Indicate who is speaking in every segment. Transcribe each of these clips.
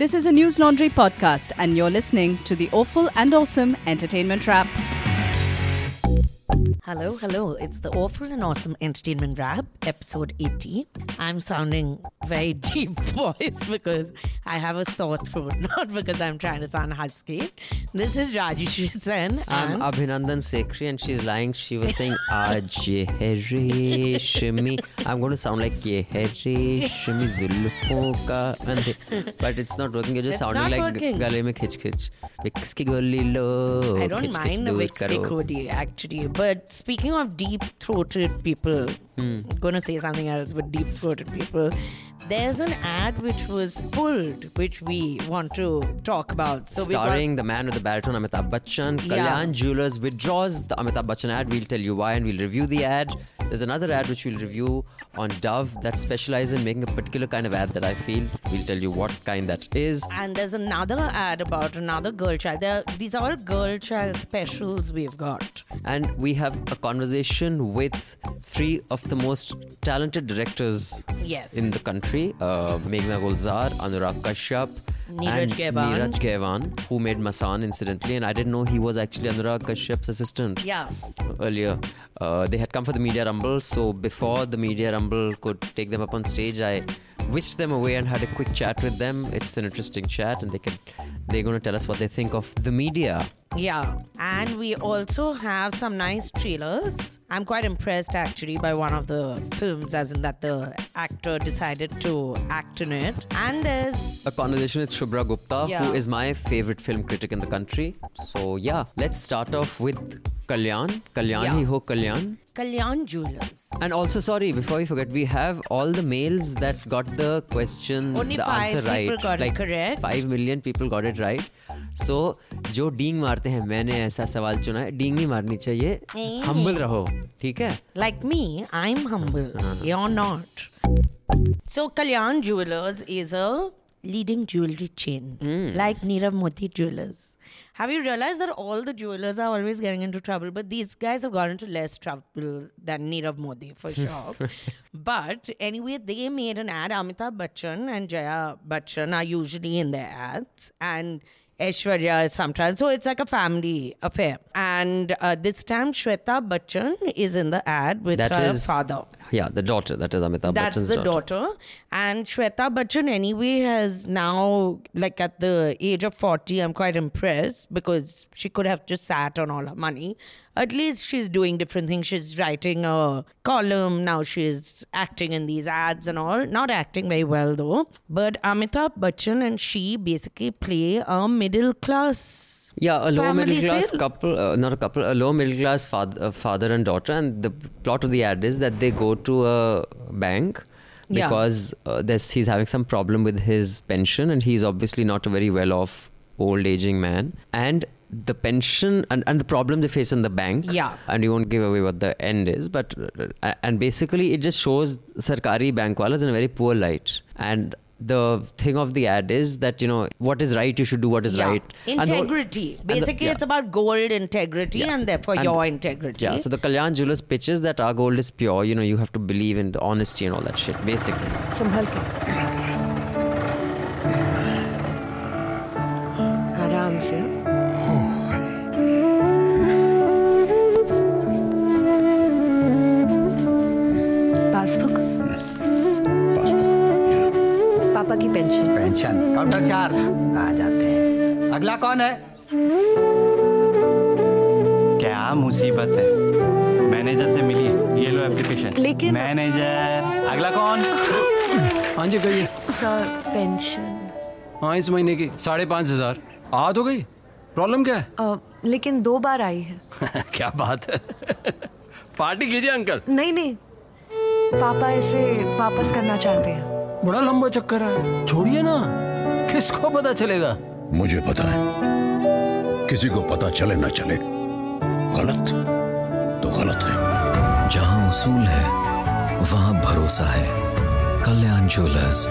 Speaker 1: This is a Newslaundry podcast, and you're listening to the Awful and Awesome Entertainment Wrap.
Speaker 2: Hello, hello. It's the Awful and Awesome Entertainment Rap, episode 80. I'm sounding very deep voice because I have a sore throat, not because I'm trying to sound husky. This is Rajyasree Sen.
Speaker 3: I'm Abhinandan Sekhri, and she's lying. She was saying, Aaj ye hai reshmi. I'm going to sound like ye hai reshmi zulfon ka andhe. But it's not working. You're just
Speaker 2: It's
Speaker 3: sounding
Speaker 2: not
Speaker 3: like
Speaker 2: working.
Speaker 3: gale mein khich khich. Vicks ki goli lo.
Speaker 2: I don't
Speaker 3: khich, khich
Speaker 2: mind the Vicks
Speaker 3: karo.
Speaker 2: Cody actually. But speaking of deep throated people, Hmm. I'm going to say something else with deep throated people. There's an ad which was pulled, which we want to talk about. So we got-
Speaker 3: Starring the man with the baritone Amitabh Bachchan,
Speaker 2: Yeah.
Speaker 3: Kalyan Jewelers withdraws the Amitabh Bachchan ad. We'll tell you why and we'll review the ad. There's another ad which we'll review on Dove that specializes in making a particular kind of ad that I feel. We'll tell you what kind that is.
Speaker 2: And there's another ad about another girl child. There, these are all girl child specials we've got.
Speaker 3: And we have a conversation with three of the most talented directors
Speaker 2: Yes.
Speaker 3: in the country uh, Meghna Gulzar, Anurag Kashyap,
Speaker 2: Neeraj
Speaker 3: and
Speaker 2: Ghaywan.
Speaker 3: Neeraj Ghaywan, who made Masaan incidentally. And I didn't know he was actually Anurag Kashyap's assistant
Speaker 2: yeah.
Speaker 3: earlier. Uh, they had come for the Media Rumble, so before the Media Rumble could take them up on stage, I whisked them away and had a quick chat with them. It's an interesting chat, and they can they're going to tell us what they think of the media.
Speaker 2: Yeah. And we also have some nice trailers. I'm quite impressed actually by one of the films, as in that the actor decided to act in it. And there's
Speaker 3: a conversation with Shubhra Gupta,
Speaker 2: Yeah.
Speaker 3: who is my favorite film critic in the country. So yeah, let's start off with Kalyan. Kalyan
Speaker 2: Yeah.
Speaker 3: hi ho Kalyan.
Speaker 2: Kalyan Jewelers.
Speaker 3: And also, sorry, before we forget, we have all the mails that got the question,
Speaker 2: Only
Speaker 3: the
Speaker 2: five
Speaker 3: answer right.
Speaker 2: people got it
Speaker 3: like
Speaker 2: correct.
Speaker 3: Five million people got it right. So जो डींग मारते हैं मैंने ऐसा सवाल चुना है डींग नहीं मारनी चाहिए
Speaker 2: नहीं।
Speaker 3: हम्बल रहो ठीक है
Speaker 2: Like me, I'm humble. You're not. So, Kalyan Jewelers is a leading jewelry chain, like Nirav Modi Jewelers. Have you realized that all the jewelers are always getting into trouble? But these guys have got into less trouble than Nirav Modi for sure. but anyway, they made an ad. Amitabh Bachchan and Jaya Bachchan are usually in their ads. And Aishwarya is sometimes. So it's like a family affair. And uh, this time, Shweta Bachchan is in the ad with
Speaker 3: That
Speaker 2: her
Speaker 3: is
Speaker 2: father.
Speaker 3: Yeah, the daughter. That is Amitabh
Speaker 2: That's
Speaker 3: Bachchan's
Speaker 2: the
Speaker 3: daughter.
Speaker 2: daughter. And Shweta Bachchan, anyway, has now, like at the age of 40, I'm quite impressed because she could have just sat on all her money. At least she's doing different things. She's writing a column. Now she's acting in these ads and all. Not acting very well, though. But Amitabh Bachchan and she basically play a middle class.
Speaker 3: Yeah, a lower middle class couple, uh, not a couple, a lower middle class father, uh, father and daughter. And the plot of the ad is that they go to a bank
Speaker 2: Yeah.
Speaker 3: because uh, there's, he's having some problem with his pension and he's obviously not a very well off old aging man. And the pension and, and the problem they face in the bank.
Speaker 2: Yeah.
Speaker 3: And you won't give away what the end is, but uh, and basically it just shows Sarkari bank walas in a very poor light. And the thing of the ad is that you know what is right you should do what is
Speaker 2: yeah.
Speaker 3: right integrity whole, basically the, yeah.
Speaker 2: it's about gold integrity
Speaker 3: yeah.
Speaker 2: and therefore
Speaker 3: and
Speaker 2: your integrity
Speaker 3: yeah so the kalyan jewelers pitches that our gold is pure you know you have to believe in honesty and all that shit basically
Speaker 4: pension counter चार आ जाते हैं। अगला कौन है?
Speaker 5: क्या मुसीबत है? मैनेजर से मिलिए ये लो एप्लीकेशन।
Speaker 6: लेकिन-
Speaker 5: मैनेजर। अगला कौन?
Speaker 7: हाँ जी कहिए।
Speaker 6: Sir pension.
Speaker 7: हाँ इस महीने की। साढ़े पाँच हज़ार। आ तो गई? प्रॉब्लम क्या है?
Speaker 6: अ, लेकिन दो बार आई है।
Speaker 7: क्या बात है? पार्टी कीजिए अंकल।
Speaker 6: नहीं नहीं। पापा इसे वापस करना चाहते हैं।
Speaker 7: बड़ा लंबा चक्कर है। छोड़िए ना। किसको पता चलेगा
Speaker 8: मुझे पता है किसी को पता चले ना चले गलत तो गलत है
Speaker 9: जहाँ उसूल है वहाँ भरोसा है कल्याण ज्वेलर्स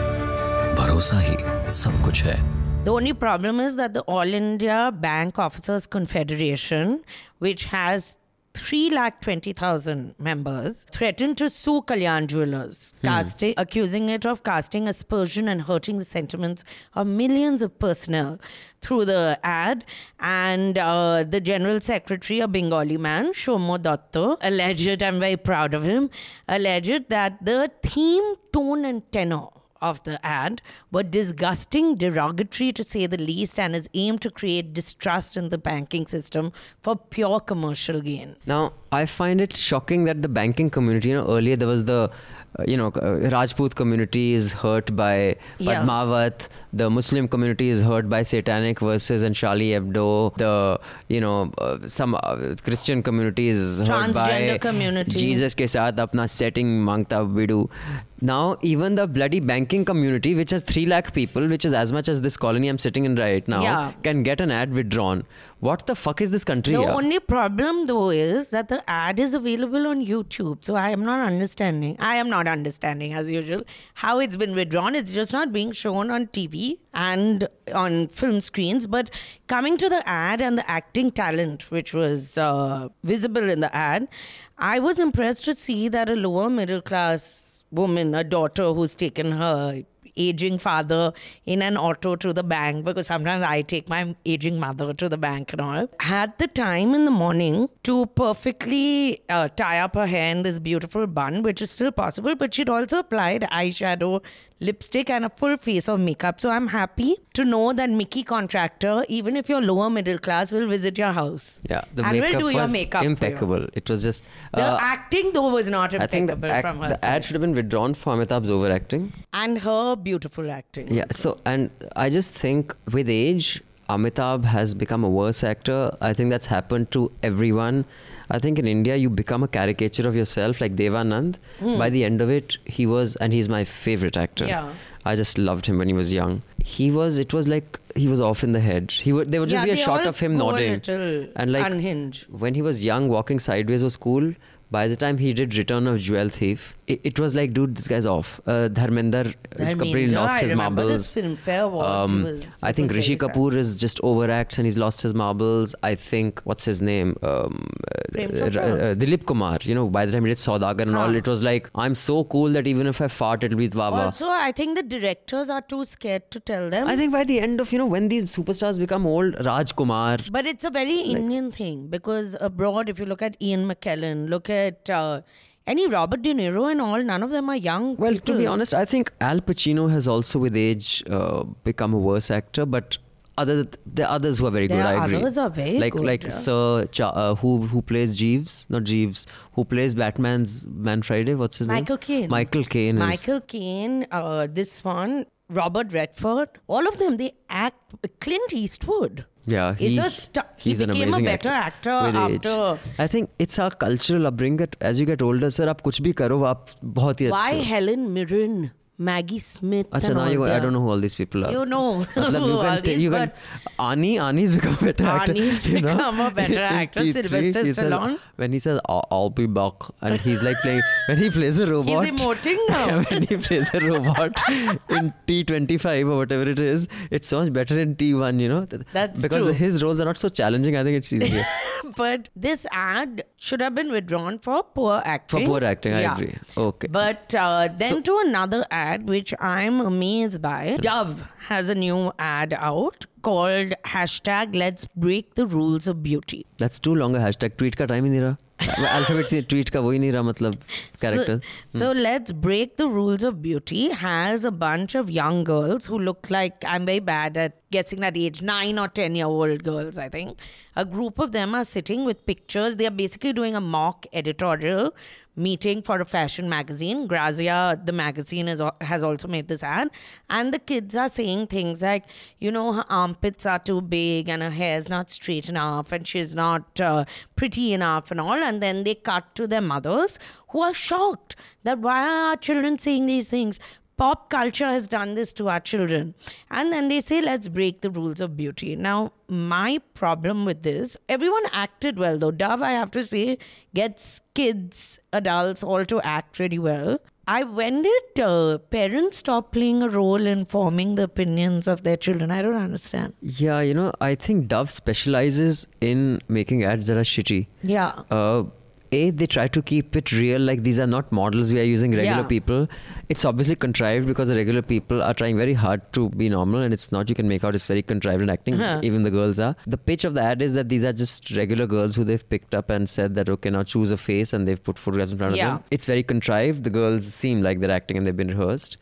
Speaker 9: भरोसा ही सब कुछ है
Speaker 2: The only problem is that the All India Bank Officers Confederation, which has three lakh twenty thousand members threatened to sue Kalyan Jewelers, casting, accusing it of casting aspersion and hurting the sentiments of millions of personnel through the ad. And uh, the general secretary, a Bengali man, Shomo Datta, alleged, I'm very proud of him, alleged that the theme, tone, and tenor of the ad were disgusting, derogatory to say the least, and is aimed to create distrust in the banking system for pure commercial gain.
Speaker 3: Now, I find it shocking that the banking community, you know, earlier there was the, uh, you know, uh, Rajput community is hurt by
Speaker 2: Yeah.
Speaker 3: Padmavat, the Muslim community is hurt by Satanic verses and Charlie Hebdo, the, you know, uh, some uh, Christian community is hurt by
Speaker 2: Transgender community.
Speaker 3: Jesus ke saath apna setting mangta bidu. Now, even the bloody banking community, which has 3 lakh people, which is as much as this colony I'm sitting in right now,
Speaker 2: Yeah.
Speaker 3: can get an ad withdrawn. What the fuck is this country?
Speaker 2: The
Speaker 3: here?
Speaker 2: only problem, though, is that the ad is available on YouTube. So I am not understanding. I am not understanding, as usual, how it's been withdrawn. It's just not being shown on TV and on film screens. But coming to the ad and the acting talent, which was uh, visible in the ad, I was impressed to see that a lower middle class woman, a daughter who's taken her aging father in an auto to the bank because sometimes I take my aging mother to the bank and all. Had the time in the morning to perfectly uh, tie up her hair in this beautiful bun, which is still possible, but she'd also applied eyeshadow, lipstick, and a full face of makeup. So I'm happy to know that Mickey Contractor, even if you're lower middle class, will visit your house.
Speaker 3: Yeah, the
Speaker 2: and
Speaker 3: makeup
Speaker 2: will do your makeup. for you.
Speaker 3: impeccable. It was just.
Speaker 2: The
Speaker 3: uh,
Speaker 2: acting though was not impeccable
Speaker 3: act-
Speaker 2: from her
Speaker 3: the ad should have been withdrawn for Amitabh's overacting.
Speaker 2: and her beautiful acting.
Speaker 3: Yeah. So, and I just think with age, Amitabh has become a worse actor. I think that's happened to everyone. I think in India, you become a caricature of yourself, like Devanand. By the end of it, he was, and he's my favorite actor.
Speaker 2: Yeah.
Speaker 3: I just loved him when he was young. He was. It was like he was off in the head. He would. There would just
Speaker 2: Yeah,
Speaker 3: be a shot of him nodding, and like
Speaker 2: unhinged.
Speaker 3: when he was young, walking sideways was cool. By the time he did Return of Jewel Thief, it, it was like, dude, this guy's off. Uh, Dharmender is completely
Speaker 2: Dharmendra,
Speaker 3: lost
Speaker 2: I
Speaker 3: his marbles.
Speaker 2: this Filmfare Awards, he
Speaker 3: Um,
Speaker 2: was-
Speaker 3: I think Rishi
Speaker 2: sad.
Speaker 3: Kapoor is just overacts and he's lost his marbles. I think what's his name, um,
Speaker 2: Prem
Speaker 3: uh, uh, Dilip Kumar. You know, by the time he did Saudagar and all, it was like I'm so cool that even if I fart, it'll be Wawa.
Speaker 2: Also, I think the directors are too scared to tell them.
Speaker 3: I think by the end of you know when these superstars become old, Raj Kumar.
Speaker 2: but it's a very Indian thing because abroad, if you look at Ian McKellen, look at uh, any Robert De Niro and all, none of them are young.
Speaker 3: Well, to be honest, I think Al Pacino has also, with age, uh, become a worse actor. But other the others who are very
Speaker 2: There
Speaker 3: good, I agree.
Speaker 2: others are very
Speaker 3: like
Speaker 2: good,
Speaker 3: like
Speaker 2: yeah.
Speaker 3: Sir Cha- uh, who who plays Jeeves, not Jeeves, who plays Batman's Man Friday. What's his
Speaker 2: Michael
Speaker 3: name?
Speaker 2: Michael Caine.
Speaker 3: Michael Caine.
Speaker 2: Michael Caine, uh, this one, Robert Redford, all of them, they act. Clint Eastwood.
Speaker 3: Yeah,
Speaker 2: he,
Speaker 3: he,
Speaker 2: a stu- he
Speaker 3: he's an
Speaker 2: amazing a better actor
Speaker 3: with age.
Speaker 2: after-
Speaker 3: I think it's our cultural upbringing that as you get older, sir, आप कुछ भी करो आप बहुत ही
Speaker 2: Why
Speaker 3: अच्छे हो.
Speaker 2: Helen Mirren, Maggie Smith?
Speaker 3: Achha, now you, I don't know who all these people are.
Speaker 2: You know
Speaker 3: Matlab, you can, t- you can
Speaker 2: but-
Speaker 3: Ani Ani's become a better actor.
Speaker 2: Ani's
Speaker 3: you know?
Speaker 2: become a better actor. Sylvester
Speaker 3: he says-
Speaker 2: Stallone.
Speaker 3: when he says I'll, I'll be back and he's like playing when he plays a robot.
Speaker 2: He's emoting now.
Speaker 3: when he plays a robot in T25 or whatever it is, it's so much better in T1. You know, Th-
Speaker 2: That's
Speaker 3: because
Speaker 2: true.
Speaker 3: his roles are not so challenging. I think it's easier.
Speaker 2: but this ad should have been withdrawn for poor acting.
Speaker 3: For poor acting, I agree. Okay.
Speaker 2: But uh, then to another ad, which I'm amazed by. Dove has a new ad out called hashtag Let's Break the Rules of Beauty.
Speaker 3: That's too long a hashtag. Tweet का time ही नहीं रहा. Alphabet से tweet का वो ही नहीं रहा मतलब character.
Speaker 2: So, so let's break the rules of beauty has a bunch of young girls who look like I'm very bad at guessing that age, nine or ten year old girls, I think. A group of them are sitting with pictures. They are basically doing a mock editorial meeting for a fashion magazine. Grazia, the magazine, is, has also made this ad. And the kids are saying things like, you know, her armpits are too big and her hair's not straight enough and she's not uh, pretty enough and all. And then they cut to their mothers who are shocked that why are our children saying these things? Pop culture has done this to our children. And then they say, let's break the rules of beauty. Now, my problem with this, everyone acted well though. Dove, I have to say, gets kids, adults all to act really well. I when did uh, parents stop playing a role in forming the opinions of their children? I don't understand.
Speaker 3: Yeah, you know, I think Dove specializes in making ads that are shitty.
Speaker 2: Yeah.
Speaker 3: Uh, a, they try to keep it real, like these are not models we are using regular
Speaker 2: Yeah.
Speaker 3: people. It's obviously contrived because the regular people are trying very hard to be normal, and it's not. You can make out it's very contrived in acting.
Speaker 2: Uh-huh.
Speaker 3: Even the girls are. The pitch of the ad is that these are just regular girls who they've picked up and said that okay, now choose a face, and they've put photographs in front
Speaker 2: Yeah.
Speaker 3: of them. It's very contrived. The girls seem like they're acting and they've been rehearsed.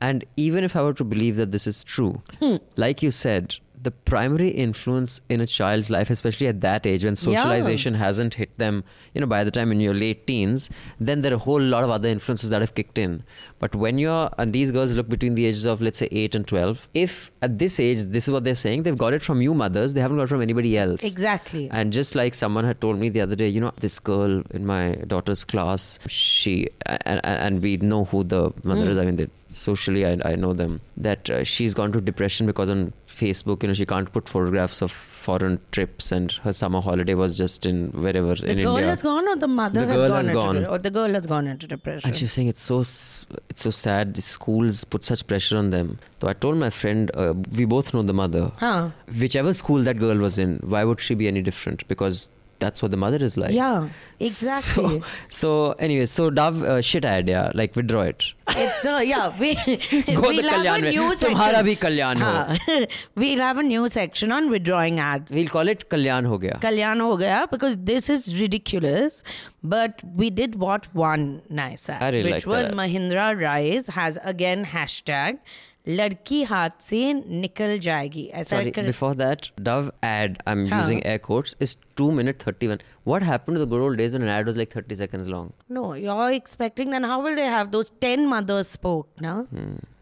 Speaker 3: And even if I were to believe that this is true,
Speaker 2: Hmm.
Speaker 3: like you said, the primary influence in a child's life, especially at that age when
Speaker 2: Yeah.
Speaker 3: socialization hasn't hit them, you know, by the time in your late teens, then there are a whole lot of other influences that have kicked in. But when you're, and these girls look between the ages of, let's say, 8 and 12, if at this age, this is what they're saying, they've got it from you mothers, they haven't got it from anybody else.
Speaker 2: Exactly.
Speaker 3: And just like someone had told me the other day, you know, this girl in my daughter's class, she, and, and we know who the mother is. Hmm. I mean, they, socially, I, I know them. That uh, she's gone to depression because on Facebook, you know, she can't put photographs of foreign trips, and her summer holiday was just in wherever in India.
Speaker 2: The
Speaker 3: in
Speaker 2: girl
Speaker 3: India.
Speaker 2: has gone, or the mother
Speaker 3: The
Speaker 2: has
Speaker 3: girl
Speaker 2: gone
Speaker 3: has gone.
Speaker 2: de- or the girl has gone into depression.
Speaker 3: And she was saying it's so it's so sad. The schools put such pressure on them. So I told my friend, uh, we both know the mother.
Speaker 2: Huh.
Speaker 3: Whichever school that girl was in, why would she be any different? Because that's what the mother is like.
Speaker 2: Yeah, exactly.
Speaker 3: So, so anyway, so Dove uh, shit ad, yeah, like withdraw it.
Speaker 2: It's uh, yeah. We
Speaker 3: Go
Speaker 2: we'll
Speaker 3: the
Speaker 2: have
Speaker 3: kalyan
Speaker 2: a new
Speaker 3: Tumhara
Speaker 2: section.
Speaker 3: bhi kalyan ho.
Speaker 2: we'll have a new section on withdrawing ads.
Speaker 3: We'll call it Kalyan ho gaya.
Speaker 2: Kalyan ho gaya because this is ridiculous. But we did watch one nice ad,
Speaker 3: I really
Speaker 2: which was
Speaker 3: that.
Speaker 2: Mahindra Rise has again hashtag लड़की हाथ से निकल जाएगी ऐसा
Speaker 3: Sorry,
Speaker 2: कर-
Speaker 3: before that, Dove ad, I'm
Speaker 2: Huh.
Speaker 3: using air quotes, is 2 minute 31. What happened to the good old days when an ad was like 30 seconds long?
Speaker 2: No, you're expecting then how will they have those 10 mothers spoke now?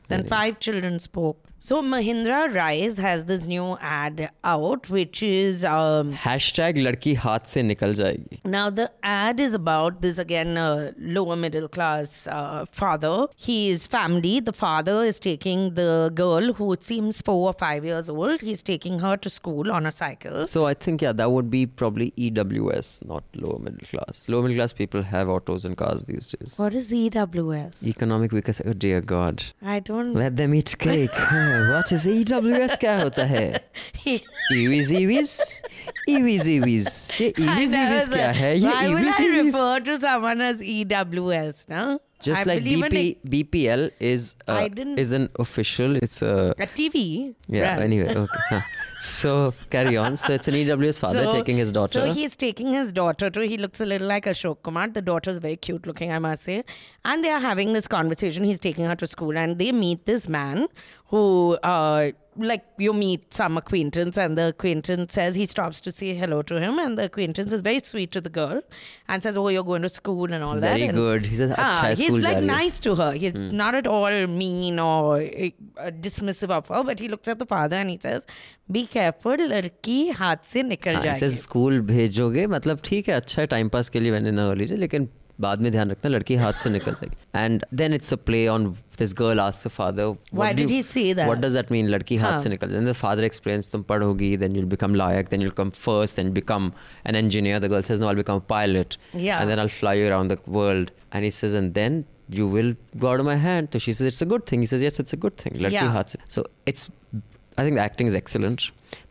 Speaker 2: then five children spoke. So Mahindra Rise has this new ad out which is um,
Speaker 3: Hashtag ladki haath se nikal jayegi.
Speaker 2: now the ad is about this again uh, lower middle class uh, father. His family, the father is taking the girl who seems four or five years old. He's taking her to school on a cycle.
Speaker 3: So I think, yeah, that would be probably EWS, not lower middle class. Lower middle class people have autos and cars these days.
Speaker 2: What is EWS?
Speaker 3: Economic weakness, oh dear God.
Speaker 2: I don't
Speaker 3: Let them eat cake. Huh, what is EWS क्या होता है? Ewies Ewies? Ewies Ewies. ये Ewies
Speaker 2: I
Speaker 3: Ewies
Speaker 2: never
Speaker 3: क्या
Speaker 2: said-
Speaker 3: है? ये
Speaker 2: Why will
Speaker 3: Ewies
Speaker 2: I
Speaker 3: Ewies?
Speaker 2: refer to someone as EWS? No,
Speaker 3: Just
Speaker 2: I
Speaker 3: like
Speaker 2: believe in
Speaker 3: BP, BPL is
Speaker 2: I
Speaker 3: uh,
Speaker 2: didn't-
Speaker 3: is an official. It's a
Speaker 2: a TV.
Speaker 3: yeah.
Speaker 2: brand.
Speaker 3: Anyway, okay. So carry on. So it's an EWS father
Speaker 2: So-
Speaker 3: taking his daughter.
Speaker 2: So he's taking his daughter to. He looks a little like Ashok Kumar. The daughter is very cute looking, I must say. And they are having this conversation. He's taking her to school, and they meet this man who, uh, like, you meet some acquaintance, and the acquaintance says he stops to say hello to him, and the acquaintance is very sweet to the girl, and says, "Oh, you're going to school and all that."
Speaker 3: Very
Speaker 2: And-
Speaker 3: good. He says,
Speaker 2: Ah,
Speaker 3: "अच्छा है,
Speaker 2: he's
Speaker 3: school जा
Speaker 2: like
Speaker 3: रही हो."
Speaker 2: nice to her. He's not at all mean or uh, dismissive of her, but he looks at the father and he says, "Be careful, लड़की हाथ से निकल
Speaker 3: हाँ,
Speaker 2: जाएगी."
Speaker 3: ऐसे स्कूल भेजोगे मतलब ठीक है अच्छा है टाइम पास के लिए मैंने ना लीजिए लेकिन बाद में ध्यान रखना लड़की हाथ से निकल जाएगी and then it's a play on this girl ask the father
Speaker 2: Why did he say that?
Speaker 3: What does that mean लड़की हाथ
Speaker 2: हाँ.
Speaker 3: से निकल जाएगी द फादर एक्सप्लेन्स तुम पढ़ोगी then you'll become like then you'll come first then become an engineer the girl says no I'll become a pilot
Speaker 2: Yeah.
Speaker 3: and then I'll fly you around the world and he says and then you will go out of my hand so she says it's a good thing he says yes it's a good thing लड़की
Speaker 2: Yeah.
Speaker 3: हाथ से so it's I think the acting is excellent.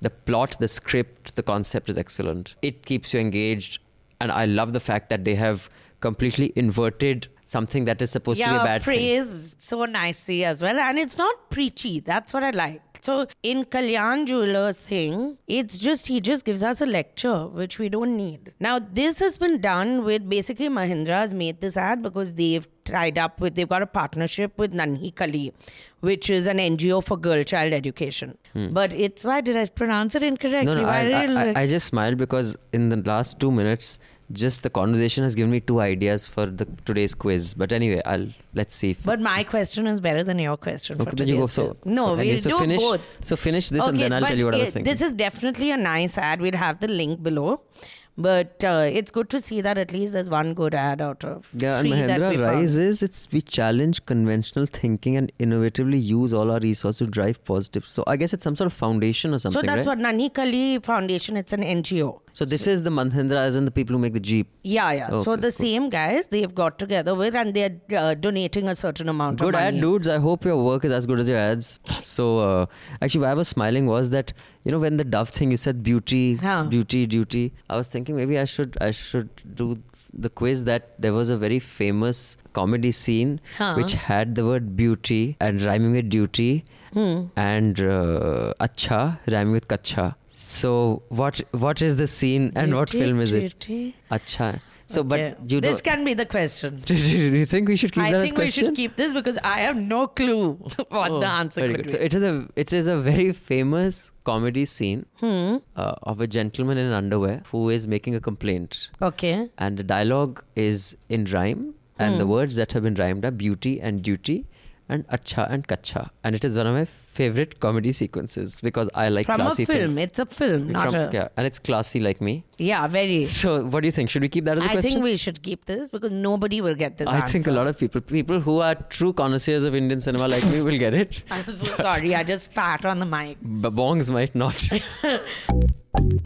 Speaker 3: The plot, the script, the concept is excellent. It keeps you engaged. And I love the fact that they have completely inverted something that is supposed to be a
Speaker 2: yeah,
Speaker 3: bad thing.
Speaker 2: phrase so nicely as well. And it's not preachy. That's what I like. So in Kalyan Jewelers thing, it's just he just gives us a lecture, which we don't need. Now this has been done with basically Mahindra has made this ad because they've tied up with they've got a partnership with Nanhi Kali, which is an NGO for girl child education. But it's why did I pronounce it incorrectly?
Speaker 3: Hmm. No, no, I, I,
Speaker 2: it-
Speaker 3: I, I just smiled because in the last two minutes, just the conversation has given me two ideas for the today's quiz. But anyway, I'll let's see. If,
Speaker 2: But my question is better than your question.
Speaker 3: okay,
Speaker 2: for
Speaker 3: then you go. So
Speaker 2: quiz. no,
Speaker 3: so,
Speaker 2: we'll
Speaker 3: anyway, so
Speaker 2: do
Speaker 3: finish.
Speaker 2: both.
Speaker 3: So finish this, and then I'll tell you what I was thinking.
Speaker 2: This is definitely a nice ad. We'll have the link below. But uh, it's good to see that at least there's one good ad out of
Speaker 3: Yeah, and
Speaker 2: three that we
Speaker 3: Mahindra
Speaker 2: found.
Speaker 3: Rise is it's we challenge conventional thinking and innovatively use all our resources to drive positive. So I guess it's some sort of foundation or something.
Speaker 2: So that's
Speaker 3: right?
Speaker 2: what Nanhi Kali Foundation. It's an NGO.
Speaker 3: So this is the Mahindra, as in the people who make the Jeep.
Speaker 2: Yeah, yeah. so the
Speaker 3: cool.
Speaker 2: same guys they've got together with, and they're uh, donating a certain amount of
Speaker 3: Good
Speaker 2: ad,
Speaker 3: dudes. I hope your work is as good as your ads. So, uh, actually, why I was smiling was that you know when the dove thing you said beauty,
Speaker 2: Huh.
Speaker 3: beauty, duty. I was thinking maybe I should I should do the quiz that there was a very famous comedy scene
Speaker 2: Huh.
Speaker 3: which had the word beauty and rhyming with duty
Speaker 2: Hmm.
Speaker 3: and uh, acha rhyming with kacha. So what what is the scene and what film is it?
Speaker 2: duty.
Speaker 3: Acha. So,
Speaker 2: Okay.
Speaker 3: but you
Speaker 2: this can be the question.
Speaker 3: do you think we should keep
Speaker 2: I
Speaker 3: that as
Speaker 2: think we should keep this because I have no clue what
Speaker 3: Oh,
Speaker 2: the answer
Speaker 3: very
Speaker 2: could
Speaker 3: good.
Speaker 2: be.
Speaker 3: So it is a it is a very famous comedy scene
Speaker 2: Hmm.
Speaker 3: uh, of a gentleman in underwear who is making a complaint,
Speaker 2: okay.
Speaker 3: and the dialogue is in rhyme, and
Speaker 2: Hmm.
Speaker 3: the words that have been rhymed are beauty and duty, and acha and kacha, and it is one of my favorite comedy sequences because I like
Speaker 2: From a
Speaker 3: classy
Speaker 2: film.
Speaker 3: things.
Speaker 2: It's a film, not
Speaker 3: From-
Speaker 2: a.
Speaker 3: yeah, and it's classy like me.
Speaker 2: Yeah, very.
Speaker 3: So what do you think? Should we keep that as a
Speaker 2: I
Speaker 3: question?
Speaker 2: I think we should keep this because nobody will get this
Speaker 3: I
Speaker 2: answer.
Speaker 3: think a lot of people, people who are true connoisseurs of Indian cinema like me, will get it.
Speaker 2: I'm so sorry. I just spat on the mic.
Speaker 3: But bongs might not.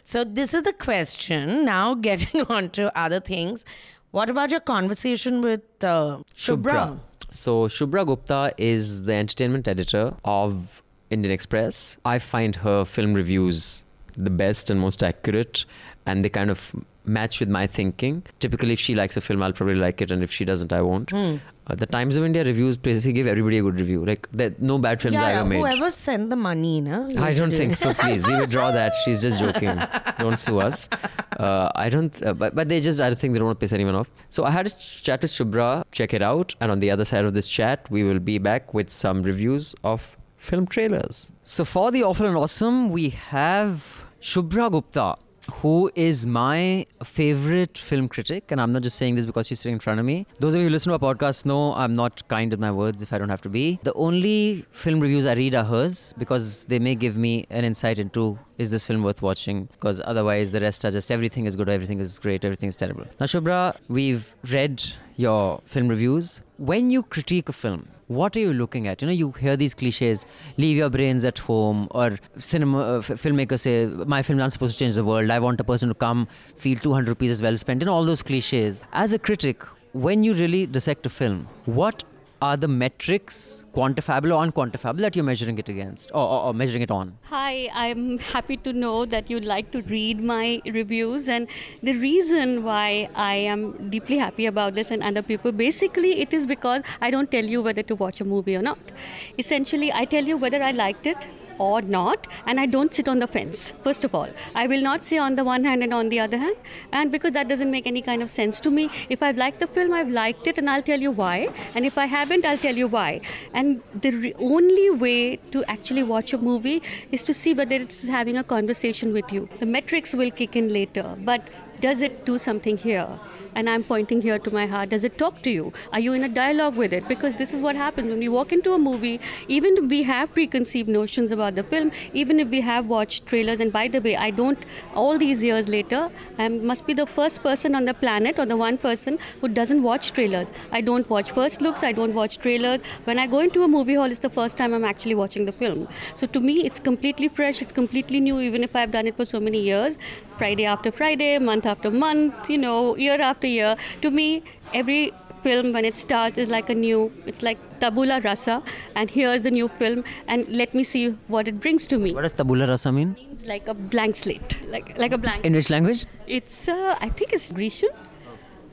Speaker 2: So this is the question. Now getting on to other things. What about your conversation with uh, Shubhra?
Speaker 3: So Shubhra Gupta is the entertainment editor of Indian Express. I find her film reviews the best and most accurate, and they kind of match with my thinking. Typically, if she likes a film, I'll probably like it, and if she doesn't, I won't.
Speaker 2: Hmm.
Speaker 3: Uh, the Times of India reviews basically give everybody a good review. Like, there no bad films
Speaker 2: Yeah,
Speaker 3: I
Speaker 2: yeah,
Speaker 3: ever made.
Speaker 2: whoever sent the money, no?
Speaker 3: I don't think so. Please, we withdraw that. She's just joking. Don't sue us. Uh, I don't. Uh, but but they just. I think they don't want to piss anyone off. So I had a chat with Shubhra. Check it out. And on the other side of this chat, we will be back with some reviews of film trailers. So for the awful and awesome, we have Shubhra Gupta. Who is my favorite film critic? And I'm not just saying this because she's sitting in front of me. Those of you who listen to our podcast know I'm not kind with my words if I don't have to be. The only film reviews I read are hers because they may give me an insight into is this film worth watching? Because otherwise, the rest are just everything is good, everything is great, everything is terrible. Now, Shubhra, we've read your film reviews. When you critique a film, what are you looking at? You know, you hear these cliches, leave your brains at home, or cinema uh, f- filmmakers say, my film is not supposed to change the world. I want a person to come, feel 200 rupees is well spent, and all those cliches. As a critic, when you really dissect a film, what are the metrics, quantifiable or unquantifiable, that you're measuring it against, or, or, or measuring it on?
Speaker 10: Hi, I'm happy to know that you'd like to read my reviews. And the reason why I am deeply happy about this and other people, basically, it is because I don't tell you whether to watch a movie or not. Essentially, I tell you whether I liked it or not, and I don't sit on the fence, first of all. I will not say on the one hand and on the other hand, and because that doesn't make any kind of sense to me. If I've liked the film, I've liked it, and I'll tell you why. And if I haven't, I'll tell you why. And the re- only way to actually watch a movie is to see whether it's having a conversation with you. The metrics will kick in later, but does it do something here? And I'm pointing here to my heart. Does it talk to you? Are you in a dialogue with it? Because this is what happens when we walk into a movie, even if we have preconceived notions about the film, even if we have watched trailers, and by the way, I don't, all these years later, I must be the first person on the planet or the one person who doesn't watch trailers. I don't watch first looks, I don't watch trailers. When I go into a movie hall, it's the first time I'm actually watching the film. So to me, it's completely fresh, it's completely new, even if I've done it for so many years. Friday after Friday, month after month, you know, year after year. To me, every film when it starts is like a new it's like tabula rasa and here's a new film and let me see what it brings to me
Speaker 3: What does tabula rasa mean?
Speaker 10: it's like a blank slate like like a blank
Speaker 3: In which language?
Speaker 10: it's uh, i think it's grecian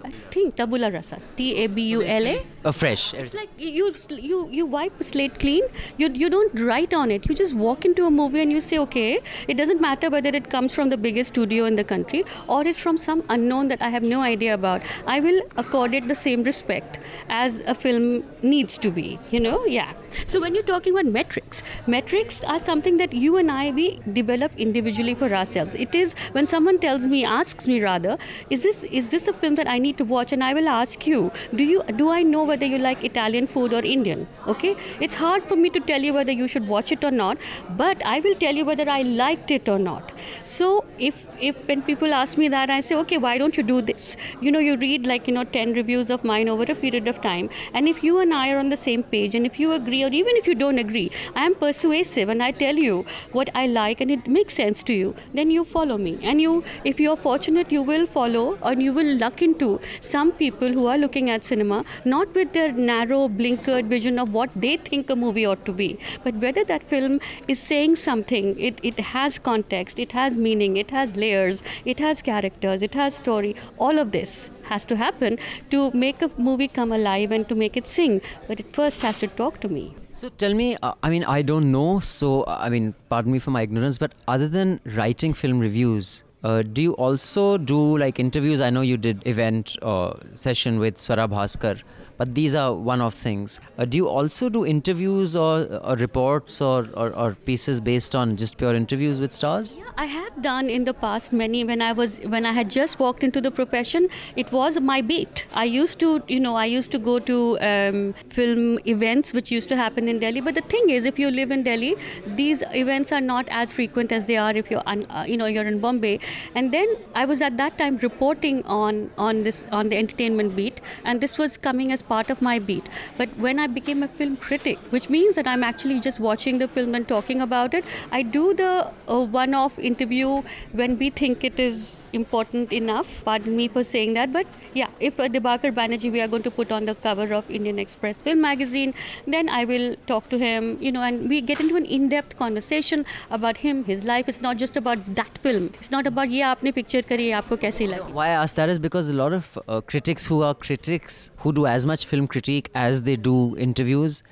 Speaker 10: i think tabula rasa t a b u l a
Speaker 3: Uh, fresh.
Speaker 10: it's like you you you wipe a slate clean. You you don't write on it. You just walk into a movie and you say, okay, it doesn't matter whether it comes from the biggest studio in the country or it's from some unknown that I have no idea about. I will accord it the same respect as a film needs to be. You know, yeah. So when you're talking about metrics, metrics are something that you and I we develop individually for ourselves. It is when someone tells me, asks me rather, is this is this a film that I need to watch? And I will ask you, do you do I know whether you like Italian food or Indian. Okay, it's hard for me to tell you whether you should watch it or not, but I will tell you whether I liked it or not. So if if when people ask me that, I say, okay, why don't you do this? You know, you read like you know ten reviews of mine over a period of time, and if you and I are on the same page, and if you agree, or even if you don't agree, I am persuasive and I tell you what I like and it makes sense to you, then you follow me. And you, if you're fortunate, you will follow and you will luck into some people who are looking at cinema not with their narrow, blinkered vision of what they think a movie ought to be, but whether that film is saying something, it, it has context, it has meaning, it has layers, it has characters, it has story. All of this has to happen to make a movie come alive and to make it sing, but it first has to talk to me.
Speaker 3: So tell me, uh, I mean, I don't know, so uh, I mean, pardon me for my ignorance, but other than writing film reviews, uh, do you also do like interviews? I know you did event or session with Swara Bhaskar, but these are one of things. Uh, do you also do interviews or, or reports or, or, or, pieces based on just pure interviews with stars?
Speaker 10: Yeah, I have done in the past many when I was when I had just walked into the profession. It was my beat. I used to, you know, I used to go to um, film events which used to happen in Delhi. But the thing is, if you live in Delhi, these events are not as frequent as they are if you're, un, uh, you know, you're in Bombay. And then I was at that time reporting on on this on the entertainment beat, and this was coming as part of my beat. But when I became a film critic, which means that I'm actually just watching the film and talking about it, I do the uh, one off interview when we think it is important enough. Pardon me for saying that. But yeah, if uh, Dibakar Banerjee we are going to put on the cover of Indian Express Film Magazine, then I will talk to him, you know, and we get into an in depth conversation about him, his life. It's not just about that film. It's not about, yeah, आपने picture करी आपको कैसी लगी
Speaker 3: Why I ask that is because a lot of uh, critics who are critics who do as much film critique as they do interviews,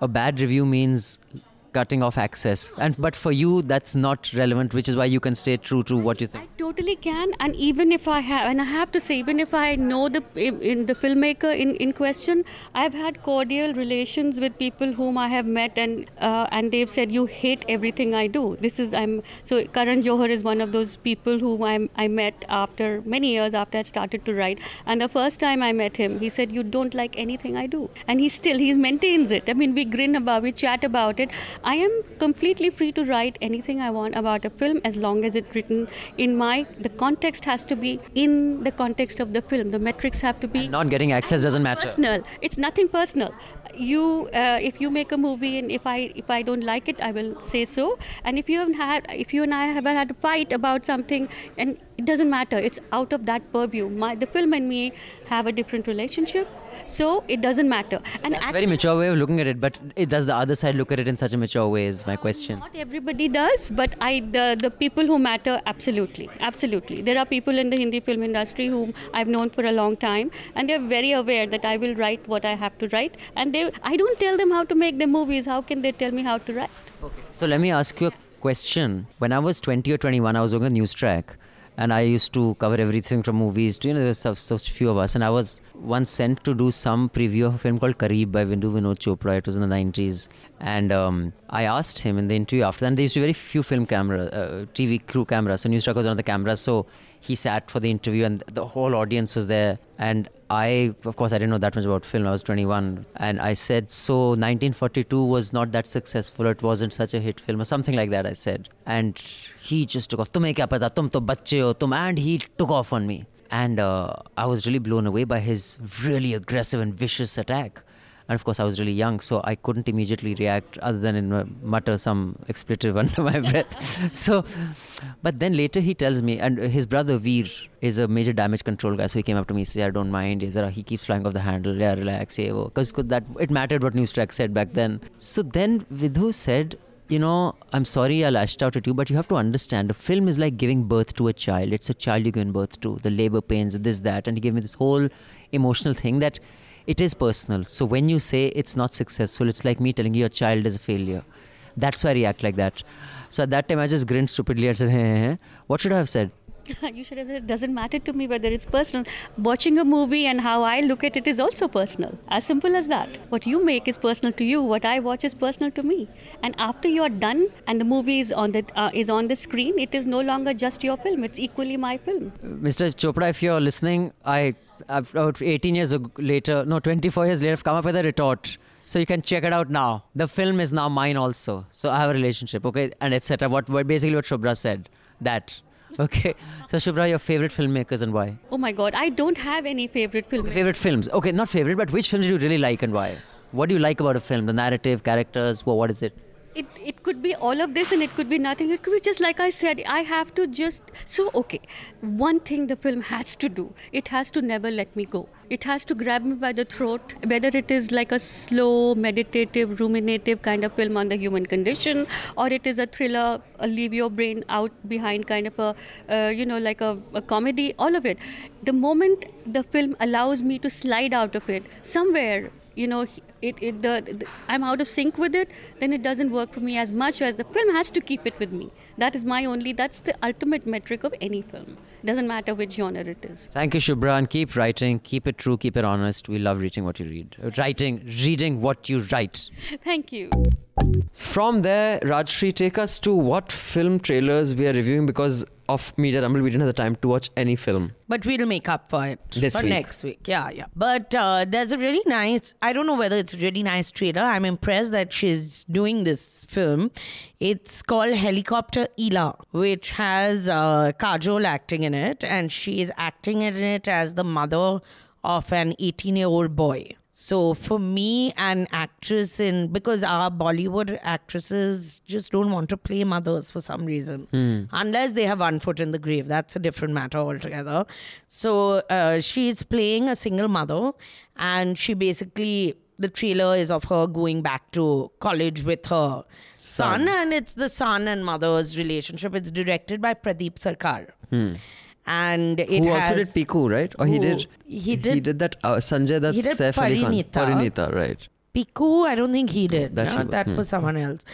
Speaker 3: a bad review means cutting off access. And but for you that's not relevant which is why you can stay true to what you think.
Speaker 10: I totally can. And even if i have and i have to say even if i know the in the filmmaker in, in question i've had cordial relations with people whom i have met and uh, and they've said you hate everything i do. This is i'm so karan johar is one of those people whom i i met after many years after i started to write. And the first time i met him he said you don't like anything i do. And he still he maintains it. I mean we grin about we chat about it I am completely free to write anything I want about a film as long as it's written in my the context has to be in the context of the film. The metrics have to be
Speaker 3: and not getting access doesn't matter.
Speaker 10: Personal. It's nothing personal. You, uh, if you make a movie and if I if I don't like it, I will say so. And if you have had, if you and I have had a fight about something, and it doesn't matter. It's out of that purview. My the film and me have a different relationship so it doesn't matter.
Speaker 3: And That's a very mature way of looking at it, but it does the other side look at it in such a mature way is my question.
Speaker 10: Not everybody does, but I the, the people who matter absolutely. Absolutely. There are people in the Hindi film industry whom I've known for a long time and they're very aware that I will write what I have to write and they I don't tell them how to make their movies. How can they tell me how to write?
Speaker 3: Okay. So let me ask you a question. When I was 20 or 21, I was on a Newstrack and I used to cover everything from movies to you know there's such, such few of us. And I was once sent to do some preview of a film called Kareeb by Vidhu Vinod Chopra. It was in the 90s and um, I asked him in the interview after that. There used to be very few film camera uh, TV crew cameras. So news was on the cameras. So he sat for the interview and the whole audience was there and I, of course, I didn't know that much about film. I was 21, and I said, "So 1942 was not that successful. It wasn't such a hit film, or something like that." I said, and he just took off. "Tumhe kya pata? Tum to bacche ho, tum," and he took off on me, and uh, I was really blown away by his really aggressive and vicious attack. And of course, I was really young, so I couldn't immediately react other than in mutter some expletive under my breath. so, but then later he tells me, and his brother Veer is a major damage control guy, so he came up to me and said, I don't mind. He keeps flying off the handle. Yeah, relax. Because that it mattered what Newstrack said back then. So then Vidhu said, you know, I'm sorry I lashed out at you, but you have to understand a film is like giving birth to a child. It's a child you're giving birth to, the labor pains, this, that. And he gave me this whole emotional thing that it is personal. So when you say it's not successful, it's like me telling you your child is a failure. That's why I react like that. So at that time, I just grinned stupidly and said, hey, hey, hey. What should I have said?
Speaker 10: you should have said it doesn't matter to me whether it's personal. Watching a movie and how I look at it is also personal. As simple as that. What you make is personal to you. What I watch is personal to me. And after you're done and the movie is on the uh, is on the screen, it is no longer just your film. It's equally my film.
Speaker 3: Mr. Chopra, if you're listening, I
Speaker 11: about 18 years later, no, 24 years later, I've come up with a retort. So you can check it out now. The film is now mine also. So I have a relationship, okay, and etc. What, what basically what Shubhra said. That. Okay. So Shubhra, your favorite filmmakers and why?
Speaker 10: Oh my God, I don't have any favorite film.
Speaker 11: Favorite films. Okay, not favorite, but which films do you really like and why? What do you like about a film? The narrative, characters, well, what is it?
Speaker 10: it, it could be all of this and it could be nothing. It could be just like I said, I have to just. So, okay, one thing the film has to do it has to never let me go. It has to grab me by the throat, whether it is like a slow, meditative, ruminative kind of film on the human condition, or it is a thriller, a leave your brain out behind kind of a, uh, you know, like a, a comedy, all of it. The moment the film allows me to slide out of it, somewhere you know it, it the, the, i'm out of sync with it then it doesn't work for me as much as the film has to keep it with me that is my only that's the ultimate metric of any film doesn't matter which genre it is
Speaker 11: Thank you, Shubhra, and keep writing. Keep it true, keep it honest. We love reading what you read. Writing, reading what you write.
Speaker 10: thank you
Speaker 3: From there, Rajyasree, take us to what film trailers we are reviewing because of Media Rumble. We didn't have the time to watch any film.
Speaker 2: But we'll make up for it
Speaker 3: This
Speaker 2: for
Speaker 3: week.
Speaker 2: next week. Yeah, yeah. But uh, there's a really nice. I don't know whether it's a really nice trailer. I'm impressed that she's doing this film. It's called Helicopter Eela, which has uh, Kajol acting in it, and she is acting in it as the mother of an 18 year old boy. So for me, an actress in because our Bollywood actresses just don't want to play mothers for some reason, unless they have one foot in the grave. That's a different matter altogether. So uh, she's playing a single mother, and she basically the trailer is of her going back to college with her son, and it's the son and mother's relationship. It's directed by Pradeep Sarkar. And it
Speaker 3: Who
Speaker 2: has,
Speaker 3: also did Piku, right? Or he did.
Speaker 2: he did-
Speaker 3: He did that. Uh, Sanjay Dutt,
Speaker 2: he did
Speaker 3: Saif.
Speaker 2: Parineeta.
Speaker 3: Parineeta, right?
Speaker 2: Piku, I don't think he did.
Speaker 3: That
Speaker 2: no, that
Speaker 3: hmm.
Speaker 2: was someone else.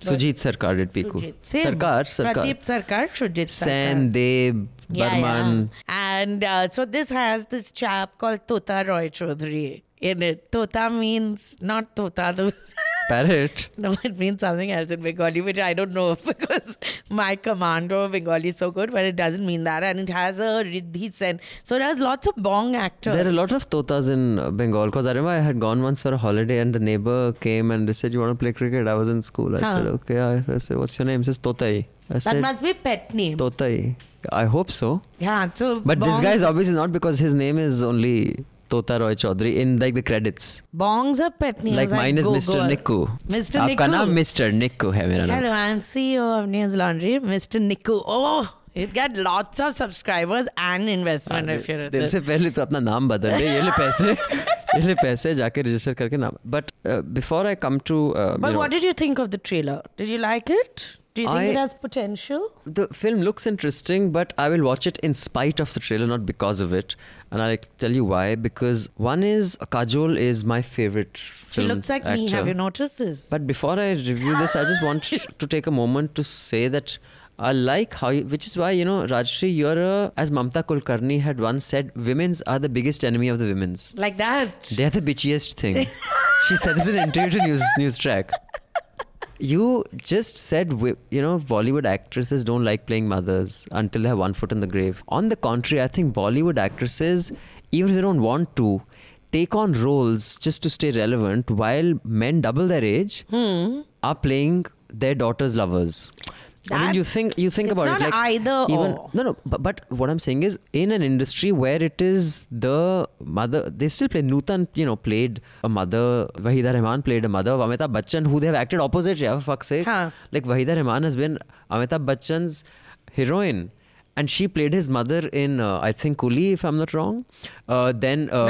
Speaker 3: Shoojit Sircar did Piku.
Speaker 2: Sujit. Same.
Speaker 3: Sarkar, Sarkar.
Speaker 2: Pradeep Sarkar, Sujit
Speaker 3: Sen,
Speaker 2: Sarkar.
Speaker 3: Deb,
Speaker 2: Yeah,
Speaker 3: Burman.
Speaker 2: yeah. And uh, so this has this chap called Tota Roy Chowdhury in it. Tota means not Tota the.
Speaker 3: Parrot.
Speaker 2: No, it means something else in Bengali, which I don't know because my commando of Bengali is so good, but it doesn't mean that. And it has a Riddhi Sen. So it has lots of bong actors.
Speaker 3: There are a lot of totas in Bengal because I remember I had gone once for a holiday and the neighbor came and they said, You want to play cricket? I was in school. I
Speaker 2: Huh.
Speaker 3: said, Okay. I, said, What's your name? He says, Totai. I
Speaker 2: That
Speaker 3: said,
Speaker 2: must be pet name.
Speaker 3: Totai. I hope so.
Speaker 2: Yeah, so
Speaker 3: But this
Speaker 2: bongs-
Speaker 3: guy is obviously not because his name is only Tota Roy Chaudhary in like the credits.
Speaker 2: Bongs are pet names.
Speaker 3: like mine is
Speaker 2: Go
Speaker 3: Mr.
Speaker 2: Goa.
Speaker 3: Nikku.
Speaker 2: Mr.
Speaker 3: आपका. नाम Mr. Nikku है मेरा नाम.
Speaker 2: Hello, I'm CEO of News Laundry, Mr. Nikku. Oh, it got lots of subscribers and investment if you're
Speaker 3: दिल से पहले तो अपना नाम बदल ले ये ले पैसे ये ले पैसे जाके रजिस्टर करके नाम but before I come to
Speaker 2: But what did you think of the trailer? Did you like it? Do you think
Speaker 3: I-
Speaker 2: it has potential?
Speaker 3: the film looks interesting but i will watch it in spite of the trailer not because of it and i'll tell you why because one is kajol is my favorite
Speaker 2: She looks like me. Have you noticed this?
Speaker 3: But before I review this, I just want to take a moment to say that I like how, you, which is why, you know, Rajyasree, you're a, as Mamta Kulkarni had once said, women's are the biggest enemy of the women's.
Speaker 2: Like that.
Speaker 3: They're the bitchiest thing. she said this in an interview to News, news Track. You just said, you know, Bollywood actresses don't like playing mothers until they have one foot in the grave. On the contrary, I think Bollywood actresses, even if they don't want to, take on roles just to stay relevant while men double their age
Speaker 2: Hmm.
Speaker 3: are playing their daughter's lovers. I mean, you think you think
Speaker 2: it's
Speaker 3: about
Speaker 2: not
Speaker 3: it like
Speaker 2: either
Speaker 3: even
Speaker 2: or.
Speaker 3: no no but, but what I'm saying is in an industry where it is the mother they still play Nutan you know played a mother Waheeda Rehman played a mother of Amitabh Bachchan who they have acted opposite yeah for fuck's sake
Speaker 2: Huh.
Speaker 3: like Waheeda Rehman has been Amitabh Bachchan's heroine and she played his mother in uh, I think Coolie if I'm not wrong uh, then uh,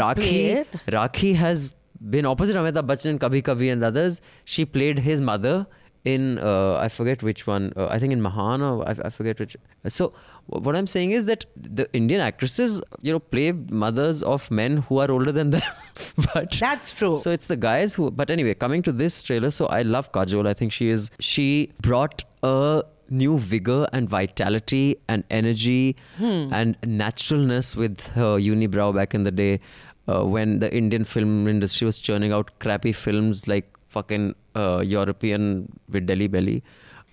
Speaker 3: Rakhi. Rakhi has been opposite Amitabh Bachchan in Kabhi Kabhi and others. She played his mother in uh, I forget which one. Uh, I think in Mahan or I, I forget which. So what I'm saying is that the Indian actresses, you know, play mothers of men who are older than them. but
Speaker 2: That's true.
Speaker 3: So it's the guys who. But anyway, coming to this trailer, so I love Kajol. I think she is. She brought a new vigor and vitality and energy and naturalness with her unibrow back in the day uh, when the Indian film industry was churning out crappy films like fucking uh, European with Delhi Belly.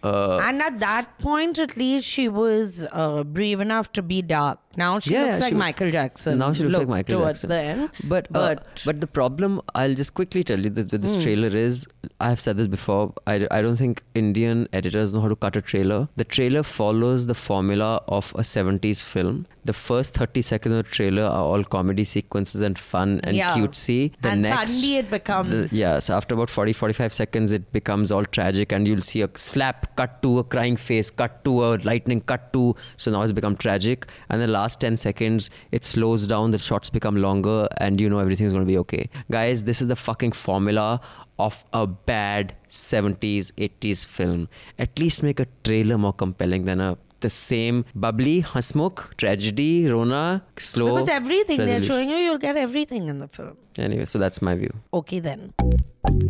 Speaker 3: Uh,
Speaker 2: and at that point, at least, she was uh, brave enough to be dark. Now she
Speaker 3: yeah,
Speaker 2: looks like
Speaker 3: she was-
Speaker 2: Michael Jackson.
Speaker 3: Now she looks like
Speaker 2: looked
Speaker 3: Michael
Speaker 2: towards
Speaker 3: Jackson.
Speaker 2: the end.
Speaker 3: But uh,
Speaker 2: but
Speaker 3: but the problem I'll just quickly tell you that with this
Speaker 2: Hmm.
Speaker 3: trailer is I've said this before. I, I don't think Indian editors know how to cut a trailer. The trailer follows the formula of a 70s film. The first 30 seconds of the trailer are all comedy sequences and fun and
Speaker 2: Yeah.
Speaker 3: cutesy. The
Speaker 2: And
Speaker 3: next
Speaker 2: suddenly it becomes-
Speaker 3: the- yeah, so after about 40 45 seconds it becomes all tragic and you'll see a slap cut to a crying face, cut to a lightning, cut to so now it's become tragic and the last 10 seconds it slows down, the shots become longer and you know everything's going to be okay. Guys, this is the fucking formula of a bad 70s 80s film. At least make a trailer more compelling than a the same bubbly, hasmukh, tragedy, Rona, slow.
Speaker 2: with everything they're showing you, you'll get everything in the film.
Speaker 3: Anyway, so that's my view.
Speaker 2: Okay, then.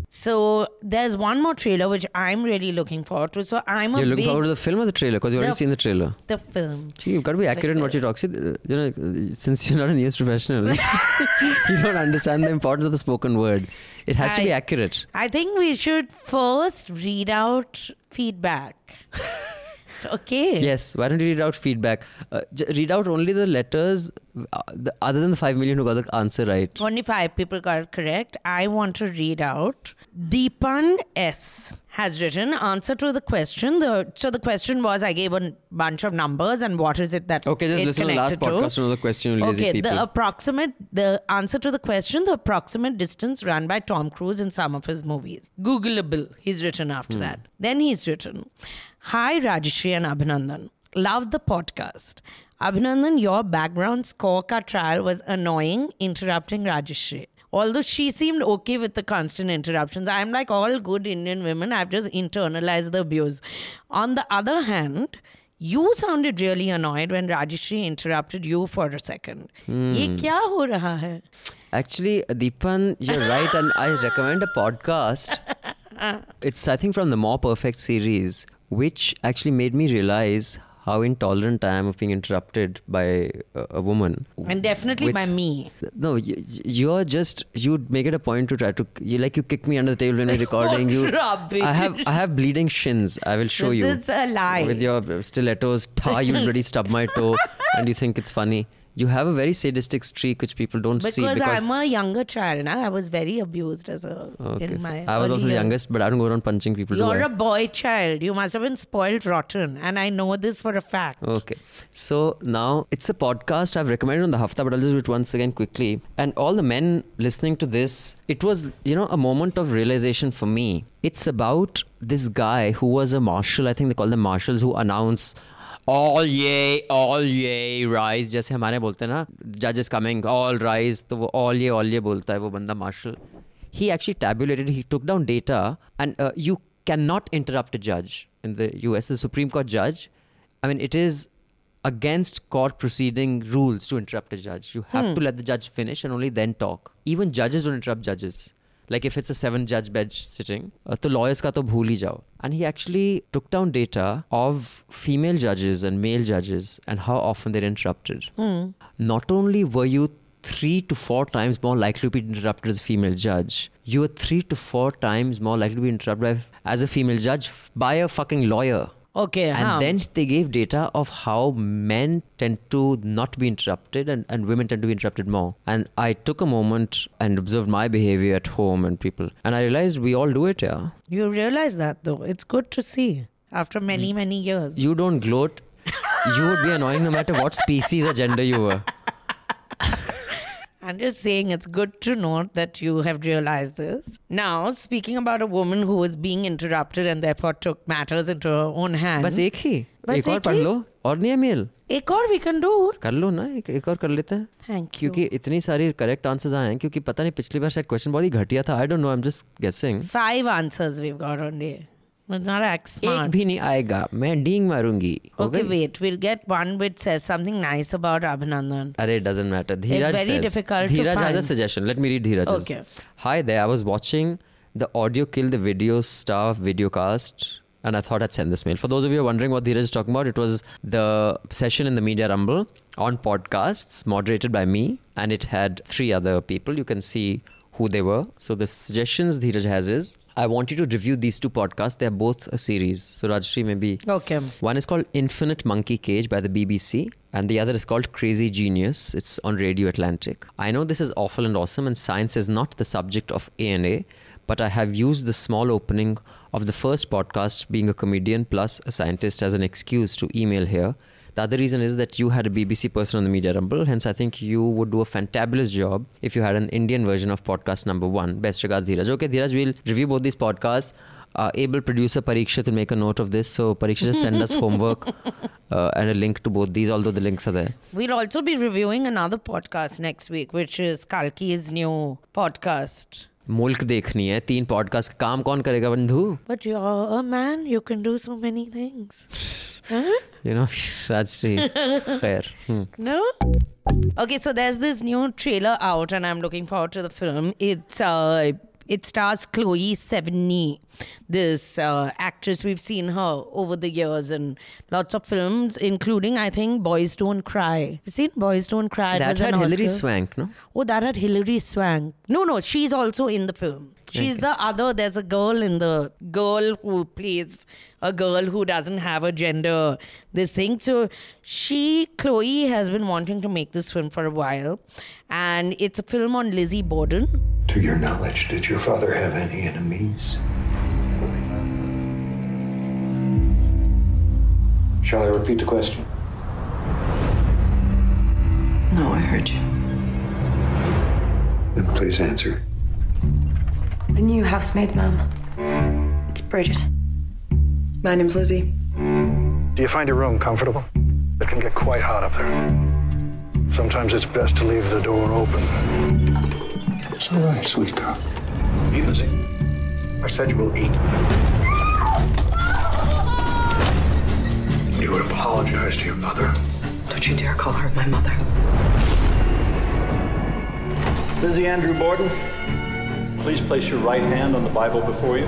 Speaker 2: So there's one more trailer which I'm really looking forward to. So I'm a
Speaker 3: You're looking forward to the film or the trailer? Because you've already seen the trailer.
Speaker 2: the film.
Speaker 3: See, you've got to be accurate in what you talk. See, uh, you know, uh, since you're not a news professional, you don't understand the importance of the spoken word. It has to be accurate.
Speaker 2: I think we should first read out feedback. okay.
Speaker 3: Yes. Why don't you read out feedback? Uh, j- read out only the letters, uh, the, other than the five million who got the answer right.
Speaker 2: Only five people got it correct. I want to read out. Deepan S has written answer to the question. The so the question was I gave a bunch of numbers and what is it that
Speaker 3: Okay, just listen to the last podcast to the question,
Speaker 2: okay,
Speaker 3: people.
Speaker 2: the approximate the answer to the question, the approximate distance run by Tom Cruise in some of his movies. Googleable. He's written after
Speaker 3: Hmm.
Speaker 2: that. Then he's written, Hi Rajyasree and Abhinandan. Love the podcast. Abhinandan, your background score ka trial was annoying, interrupting Rajyasree although she seemed okay with the constant interruptions. I'm like all good Indian women, I've just internalized the abuse. On the other hand, you sounded really annoyed when Rajyasree interrupted you for a second.
Speaker 3: Hmm.
Speaker 2: ये
Speaker 3: Actually, Deepan, you're right, and I recommend a podcast. It's I think from the More Perfect series, which actually made me realize how intolerant I am of being interrupted by a, a woman.
Speaker 2: And definitely by me.
Speaker 3: No, you, you're just you make it a point to try to you like you kick me under the table when we're recording. you,
Speaker 2: Rubbish.
Speaker 3: I have I have bleeding shins. I will show
Speaker 2: This
Speaker 3: you.
Speaker 2: is a lie.
Speaker 3: With your stilettos, ta, you already stub my toe, and you think it's funny. You have a very sadistic streak which people don't see
Speaker 2: Because,
Speaker 3: because
Speaker 2: I'm a younger child, na? I was very abused as a
Speaker 3: Okay.
Speaker 2: in my.
Speaker 3: I was also the youngest, but I don't go around punching people.
Speaker 2: You're a boy child. You must have been spoiled rotten, and I know this for a fact.
Speaker 3: Okay. So now it's a podcast I've recommended on the Hafta, but I'll just do it once again quickly. And all the men listening to this, it was, you know, a moment of realization for me. It's about this guy who was a marshal. I think they call them marshals who announce all ye all ye rise जैसे हमारे बोलते हैं ना judges coming all rise तो वो all ye all ye बोलता है वो बंदा marshal he actually tabulated he took down data and uh, you cannot interrupt a judge in the US the Supreme Court judge I mean it is against court proceeding rules to interrupt a judge you have
Speaker 2: Hmm.
Speaker 3: to let the judge finish and only then talk even judges don't interrupt judges like if it's a seven judge bench sitting uh, to lawyers ka to bhooli jao and he actually took down data of female judges and male judges and how often they're interrupted
Speaker 2: mm.
Speaker 3: not only were you three to four times more likely to be interrupted as a female judge. You were three to four times more likely to be interrupted as a female judge by a fucking lawyer.
Speaker 2: Okay,
Speaker 3: And
Speaker 2: how?
Speaker 3: then they gave data of how men tend to not be interrupted and, and women tend to be interrupted more. And I took a moment and observed my behavior at home and people. And I realized we all do it, yeah.
Speaker 2: You realize that though. It's good to see after many, many years.
Speaker 3: You don't gloat. you would be annoying no matter what species or gender you were.
Speaker 2: I'm just saying it's good to note that you have realized this. Now, speaking about a woman who was being interrupted and therefore took matters into her own hands.
Speaker 3: बस एक ही
Speaker 2: बस
Speaker 3: एक और
Speaker 2: एक
Speaker 3: पढ़
Speaker 2: ही?
Speaker 3: लो और नहीं है मेल
Speaker 2: एक और we can do.
Speaker 3: कर लो ना एक, एक और कर लेते हैं
Speaker 2: Thank you.
Speaker 3: क्योंकि इतनी सारी करेक्ट आंसर्स आए हैं क्योंकि पता नहीं पिछली बार शायद क्वेश्चन बहुत ही घटिया था I don't know I am just guessing
Speaker 2: Five answers we've got only. It's not act
Speaker 3: एक
Speaker 2: smart.
Speaker 3: भी नहीं आएगा मैं डींग मारूंगी हो
Speaker 2: Okay,
Speaker 3: गई?
Speaker 2: wait. We'll get one which says something nice about Abhinandan.
Speaker 3: अरे it doesn't matter Dheeraj
Speaker 2: very
Speaker 3: says
Speaker 2: difficult to
Speaker 3: Dheeraj has a
Speaker 2: find.
Speaker 3: suggestion let me read Dheeraj's
Speaker 2: Okay.
Speaker 3: hi there I was watching the audio kill the video stuff videocast and I thought I'd send this mail. For those of you who are wondering what Dheeraj is talking about, it was the session in the Media Rumble on podcasts moderated by me, and it had three other people. You can see who they were. So the suggestions Dheeraj has is I want you to review these two podcasts. They're both a series. So Rajyasree, maybe
Speaker 2: Okay.
Speaker 3: one is called Infinite Monkey Cage by the BBC, and the other is called Crazy Genius. It's on Radio Atlantic. I know this is awful and awesome, and science is not the subject of A&A, but I have used the small opening of the first podcast, being a comedian plus a scientist, as an excuse to email here. The other reason is that you had a BBC person on the Media Rumble, hence I think you would do a fantabulous job if you had an Indian version of podcast number one. Best regards, Dheeraj. Okay, Dheeraj, we'll review both these podcasts. Uh, able producer Pariksha will make a note of this. So Pariksha just send us homework uh, and a link to both these, although the links are there.
Speaker 2: We'll also be reviewing another podcast next week, which is Kalki's new podcast.
Speaker 3: मुल्क देखनी है तीन podcast काम कौन करेगा बंधु
Speaker 2: But you're a man, you can do so many things. Huh?
Speaker 3: you know Rajshree खैर hmm.
Speaker 2: No? Okay, so there's this new trailer out, and I'm looking forward to the film. It's uh, it stars Chloe Sevigny, this uh, actress. We've seen her over the years in lots of films, including I think Boys Don't Cry. You seen Boys Don't Cry?
Speaker 3: That had Hilary Swank no
Speaker 2: Oh, that had Hilary Swank. No, no, she's also in the film. She's
Speaker 3: Okay.
Speaker 2: the other. There's a girl in the girl who plays a girl who doesn't have a gender. This thing. So she, Chloe, has been wanting to make this film for a while, and it's a film on Lizzie Borden.
Speaker 12: To your knowledge, did your father have any enemies? Shall I repeat the question?
Speaker 13: No, I heard you.
Speaker 12: Then please answer.
Speaker 13: The new housemaid, ma'am. It's Bridget. My name's Lizzie.
Speaker 14: Do you find your room comfortable? It can get quite hot up there. Sometimes it's best to leave the door open.
Speaker 12: It's all right, sweet girl. Eat, Lizzie. I said you will eat. You would apologize to your mother.
Speaker 13: Don't you dare call her my mother.
Speaker 14: Lizzie Andrew Borden, please place your right hand on the Bible before you.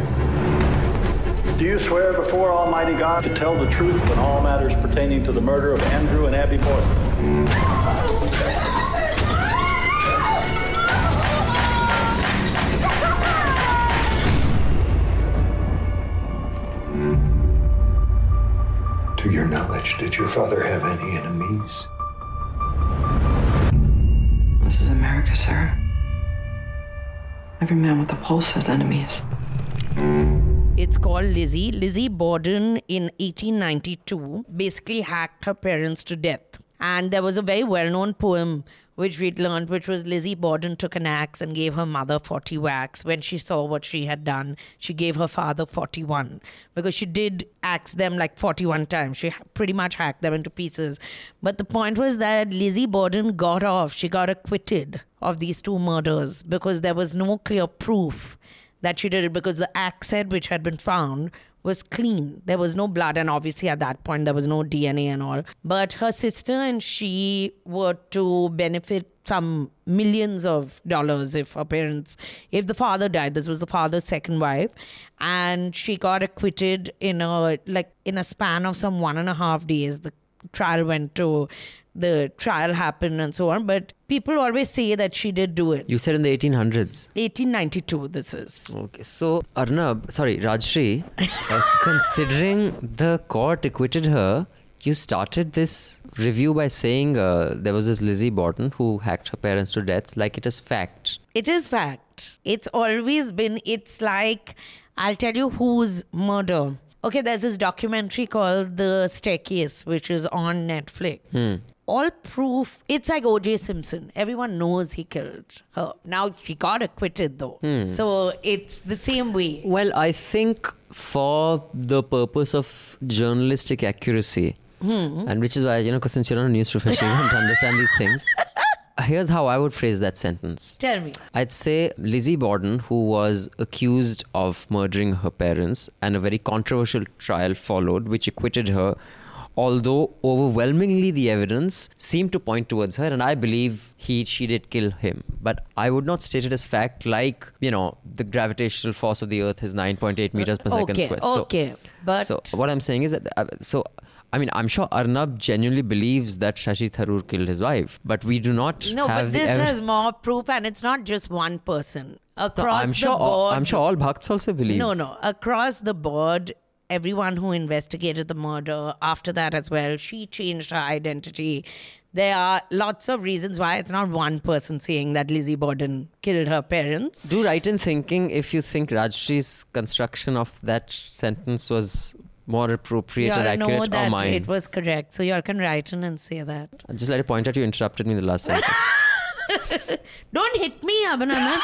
Speaker 14: Do you swear before Almighty God to tell the truth in all matters pertaining to the murder of Andrew and Abby Borden?
Speaker 12: To your knowledge, did your father have any enemies?
Speaker 13: This is America, sir. Every man with a pulse has enemies.
Speaker 2: It's called Lizzie. Lizzie Borden in 1892 basically hacked her parents to death. And there was a very well known poem which we'd learned, which was Lizzie Borden took an axe and gave her mother 40 whacks. When she saw what she had done, she gave her father 41 because she did axe them like 41 times. She pretty much hacked them into pieces. But the point was that Lizzie Borden got off, she got acquitted of these two murders because there was no clear proof that she did it because the axe head which had been found was clean. There was no blood, and obviously at that point there was no DNA and all. But her sister and she were to benefit some millions of dollars if her parents, if the father died. This was the father's second wife, and she got acquitted in a like in a span of some one and a half days. The trial went to the trial happened and so on but people always say that she did do it
Speaker 3: you said in the 1800s
Speaker 2: 1892 this is
Speaker 3: okay so arnab sorry Rajyasree uh, considering the court acquitted her you started this review by saying uh, there was this lizzie borden who hacked her parents to death like it is fact
Speaker 2: It is fact. It's always been, it's like, I'll tell you whose murder. Okay, there's this documentary called The Staircase, which is on Netflix.
Speaker 3: Hmm.
Speaker 2: All proof, it's like OJ Simpson. Everyone knows he killed her. Now she got acquitted though.
Speaker 3: Hmm.
Speaker 2: So it's the same way.
Speaker 3: Well, I think for the purpose of journalistic accuracy,
Speaker 2: Hmm.
Speaker 3: and which is why, you know, 'cause since you're not a news professional, you don't understand these things. Here's how I would phrase that sentence.
Speaker 2: Tell me.
Speaker 3: I'd say Lizzie Borden, who was accused of murdering her parents, and a very controversial trial followed, which acquitted her Although overwhelmingly the evidence seemed to point towards her, and I believe he she did kill him. But I would not state it as fact, like you know the gravitational force of the Earth is 9.8 meters per second
Speaker 2: squared.
Speaker 3: Okay. So-
Speaker 2: okay, but-
Speaker 3: so what I'm saying is that uh, so. I mean, I'm sure Arnab genuinely believes that Shashi Tharoor killed his wife, but we do not
Speaker 2: No, but this
Speaker 3: evi-
Speaker 2: has more proof, and it's not just one person.
Speaker 3: No,
Speaker 2: Across
Speaker 3: I'm
Speaker 2: the
Speaker 3: sure.
Speaker 2: board.
Speaker 3: I'm sure all bhakts also believe.
Speaker 2: No, no. Across the board, everyone who investigated the murder after that as well, she changed her identity. There are lots of reasons why it's not one person saying that Lizzie Borden killed her parents.
Speaker 3: Do right in thinking if you think Rajyasree's construction of that sentence was more appropriate and
Speaker 2: know
Speaker 3: accurate or
Speaker 2: that
Speaker 3: mine.
Speaker 2: it was correct. So you all can write in and say that.
Speaker 3: I'd just like to point out you interrupted me in the last sentence.
Speaker 2: Don't hit me, Abhinandan.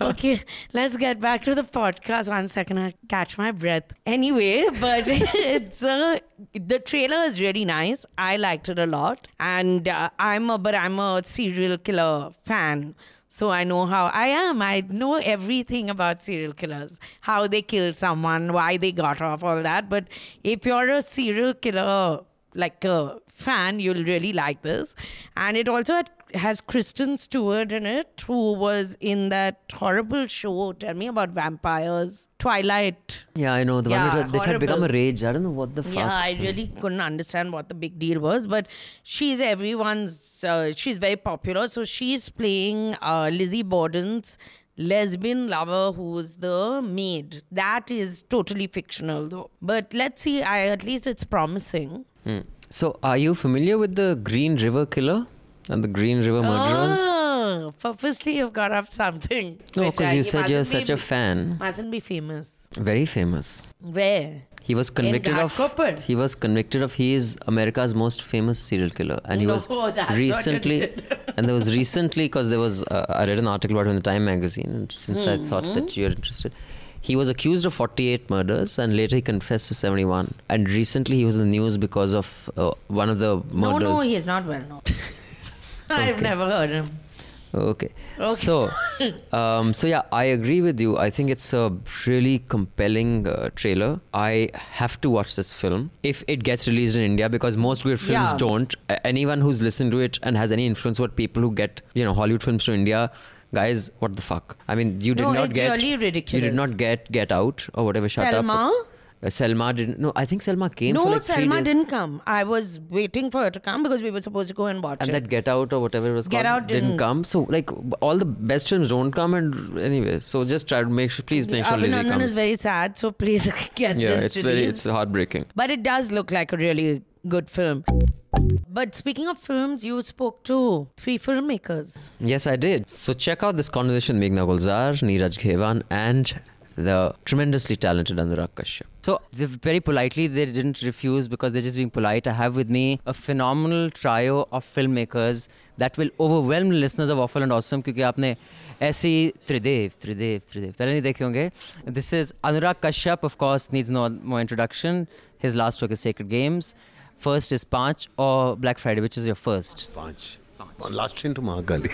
Speaker 2: okay, let's get back to the podcast. One second, I catch my breath. Anyway, but it's uh, the trailer is really nice. I liked it a lot, and uh, I'm a but I'm a serial killer fan. So I know how I am. I know everything about serial killers, how they kill someone, why they got off, all that. But if you're a serial killer, like a fan, you'll really like this. And it also had, has Kristen Stewart in it, who was in that horrible show. Tell me about vampires, Twilight.
Speaker 3: yeah, I know. The
Speaker 2: Yeah,
Speaker 3: one that, that had become a rage. I don't know what the fuck.
Speaker 2: Yeah, I really couldn't understand what the big deal was, but she's everyone's. Uh, she's very popular, so she's playing uh, Lizzie Borden's lesbian lover, who's the maid. That is totally fictional, though. But let's see. I at least it's promising.
Speaker 3: Hmm. So, are you familiar with the Green River Killer and the Green River murderers?
Speaker 2: Oh, purposely you've got up something.
Speaker 3: No,
Speaker 2: Which,
Speaker 3: 'cause
Speaker 2: uh,
Speaker 3: you said you're such a fan.
Speaker 2: Mustn't be famous.
Speaker 3: Very famous.
Speaker 2: Where?
Speaker 3: He was convicted of.
Speaker 2: Ghatkopar?
Speaker 3: He was convicted of. He is America's most famous serial killer, and he
Speaker 2: No,
Speaker 3: was recently. and there was recently because there was. Uh, I read an article about him in the Time magazine, and since I thought that you're interested, he was accused of 48 murders, and later he confessed to 71. And recently he was in the news because of uh, one of the murders.
Speaker 2: No, no, he is not well known. I've never heard him.
Speaker 3: Okay.
Speaker 2: Okay.
Speaker 3: So, um, so yeah, I agree with you. I think it's a really compelling uh, trailer. I have to watch this film if it gets released in India because most good films
Speaker 2: Yeah.
Speaker 3: don't. Anyone who's listened to it and has any influence over people who get you know Hollywood films to India. Guys, what the fuck? I mean, you did
Speaker 2: No,
Speaker 3: not
Speaker 2: it's
Speaker 3: get
Speaker 2: really
Speaker 3: you did not get Get Out or whatever. Shut
Speaker 2: Selma?
Speaker 3: up. Uh, Selma didn't. No, I think Selma came
Speaker 2: no,
Speaker 3: for like
Speaker 2: Selma didn't come. I was waiting for her to come because we were supposed to go and watch
Speaker 3: and
Speaker 2: it.
Speaker 3: And that Get Out or whatever it was
Speaker 2: Get
Speaker 3: called
Speaker 2: Out didn't-
Speaker 3: come. So like all the best films don't come, and anyway, so just try to make sure. Please make sure Lizzie
Speaker 2: Abhinandan
Speaker 3: comes.
Speaker 2: is very sad, so please get
Speaker 3: yeah,
Speaker 2: this Yeah,
Speaker 3: it's very
Speaker 2: released.
Speaker 3: it's heartbreaking.
Speaker 2: But it does look like a really good film. But speaking of films, you spoke to three filmmakers.
Speaker 3: Yes, I did. So check out this conversation with Meghna Gulzar, Neeraj Ghaywan, and the tremendously talented Anurag Kashyap.
Speaker 11: So they- very politely, they didn't refuse because they're just being polite. I have with me a phenomenal trio of filmmakers that will overwhelm the listeners of Awful and Awesome क्योंकि आपने ऐसी त्रिदेव त्रिदेव त्रिदेव पहले नहीं देखे होंगे This is Anurag Kashyap, of course, needs no more introduction. His last work is Sacred Games. First is Panch or Black Friday, which is your first?
Speaker 8: Panch. Last train to Mahakali.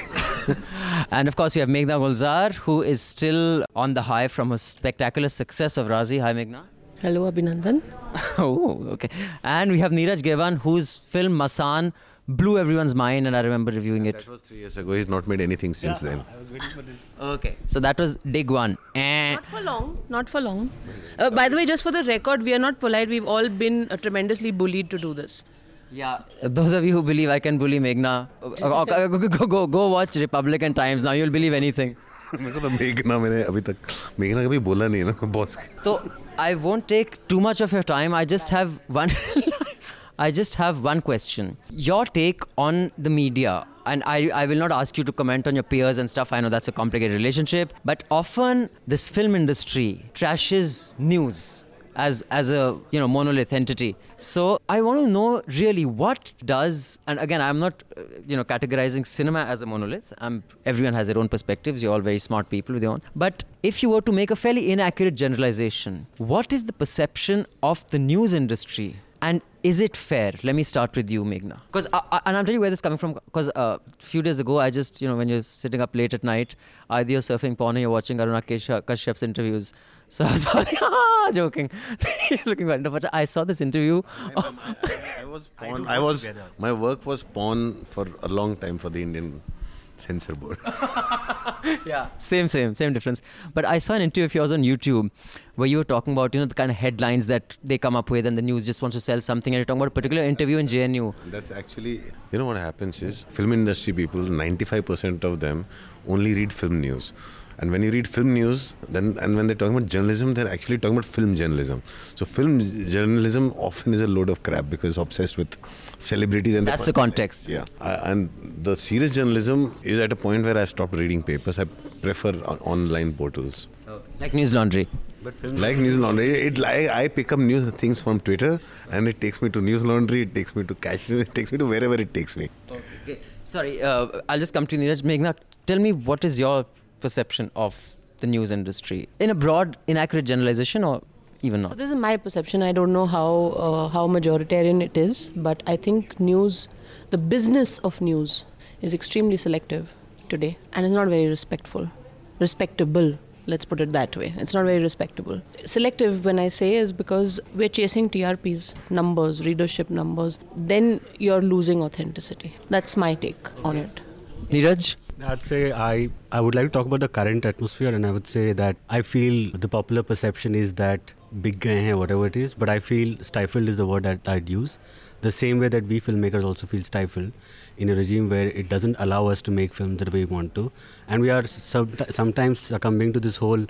Speaker 11: And of course, you have Meghna Gulzar, who is still on the high from her spectacular success of Raazi. Hi, Meghna.
Speaker 15: Hello, Abhinandan.
Speaker 11: oh, okay. And we have Neeraj Ghaywan, whose film Masaan blew everyone's mind, and I remember reviewing it.
Speaker 8: That was three years ago. He's not made anything since then. I was waiting for this.
Speaker 11: Okay. So that was dig one. And
Speaker 15: Not for long. Not for long. Uh, by the way, just for the record, we are not polite. We've all been uh, tremendously bullied to do this.
Speaker 11: Yeah. those of you who believe I can bully Meghna, uh, uh, uh, go, go, go, go watch Republican Times now. You'll believe anything.
Speaker 8: मेरे को तो मेघना मैंने अभी तक मेघना कभी बोला नहीं है ना boss
Speaker 11: So I won't take too much of your time. I just have one. I just have one question. Your take on the media, and I, I will not ask you to comment on your peers and stuff. I know that's a complicated relationship, but often this film industry trashes news as as a you know monolith entity. So I want to know really what does and again I'm not uh, you know categorizing cinema as a monolith. I'm everyone has their own perspectives. You're all very smart people with your own. But if you were to make a fairly inaccurate generalization, what is the perception of the news industry
Speaker 3: And is it fair? Let me start with you, Meghna. Because, and I'm telling you where this is coming from. Because a uh, few days ago, I just, you know, when you're sitting up late at night, either you're surfing porn or you're watching Aruna Kesha- Kashyap's interviews. So I was funny, joking. He's looking random. But I saw this interview.
Speaker 16: I was porn. I was my work was porn for a long time for the Indian censor board.
Speaker 3: yeah, same, same, same difference. But I saw an interview of yours on YouTube where you were talking about, you know, the kind of headlines that they come up with and the news just wants to sell something. And you're talking about a particular interview in JNU.
Speaker 16: That's actually, you know what happens is, film industry people, 95% of them only read film news. And when you read film news, then and when they're talking about journalism, they're actually talking about film journalism. So film journalism often is a load of crap because it's obsessed with celebrities and
Speaker 3: that's the context.
Speaker 16: Yeah, uh, and the serious journalism is at a point where I've stopped reading papers. I prefer on- online portals.
Speaker 3: Like Newslaundry.
Speaker 16: Like Newslaundry, it like I pick up news things from Twitter, and it takes me to Newslaundry. It takes me to Cash. It takes me to wherever it takes me.
Speaker 3: Okay. Sorry, uh, I'll just come to you, Neeraj. Meghna, tell me what is your perception of the news industry in a broad, inaccurate generalization, or even not?
Speaker 15: So this is my perception. I don't know how uh, how majoritarian it is, but I think news, the business of news, is extremely selective today, and it's not very respectful, respectable. Let's put it that way. It's not very respectable. Selective, when I say, is because we're chasing TRPs, numbers, readership numbers. Then you're losing authenticity. That's my take on it.
Speaker 3: Neeraj?
Speaker 5: I'd say I, I would like to talk about the current atmosphere, and I would say that I feel the popular perception is that big whatever it is, but I feel stifled is the word that I'd use. The same way that we filmmakers also feel stifled in a regime where it doesn't allow us to make films the way we want to, and we are sub- sometimes succumbing to this whole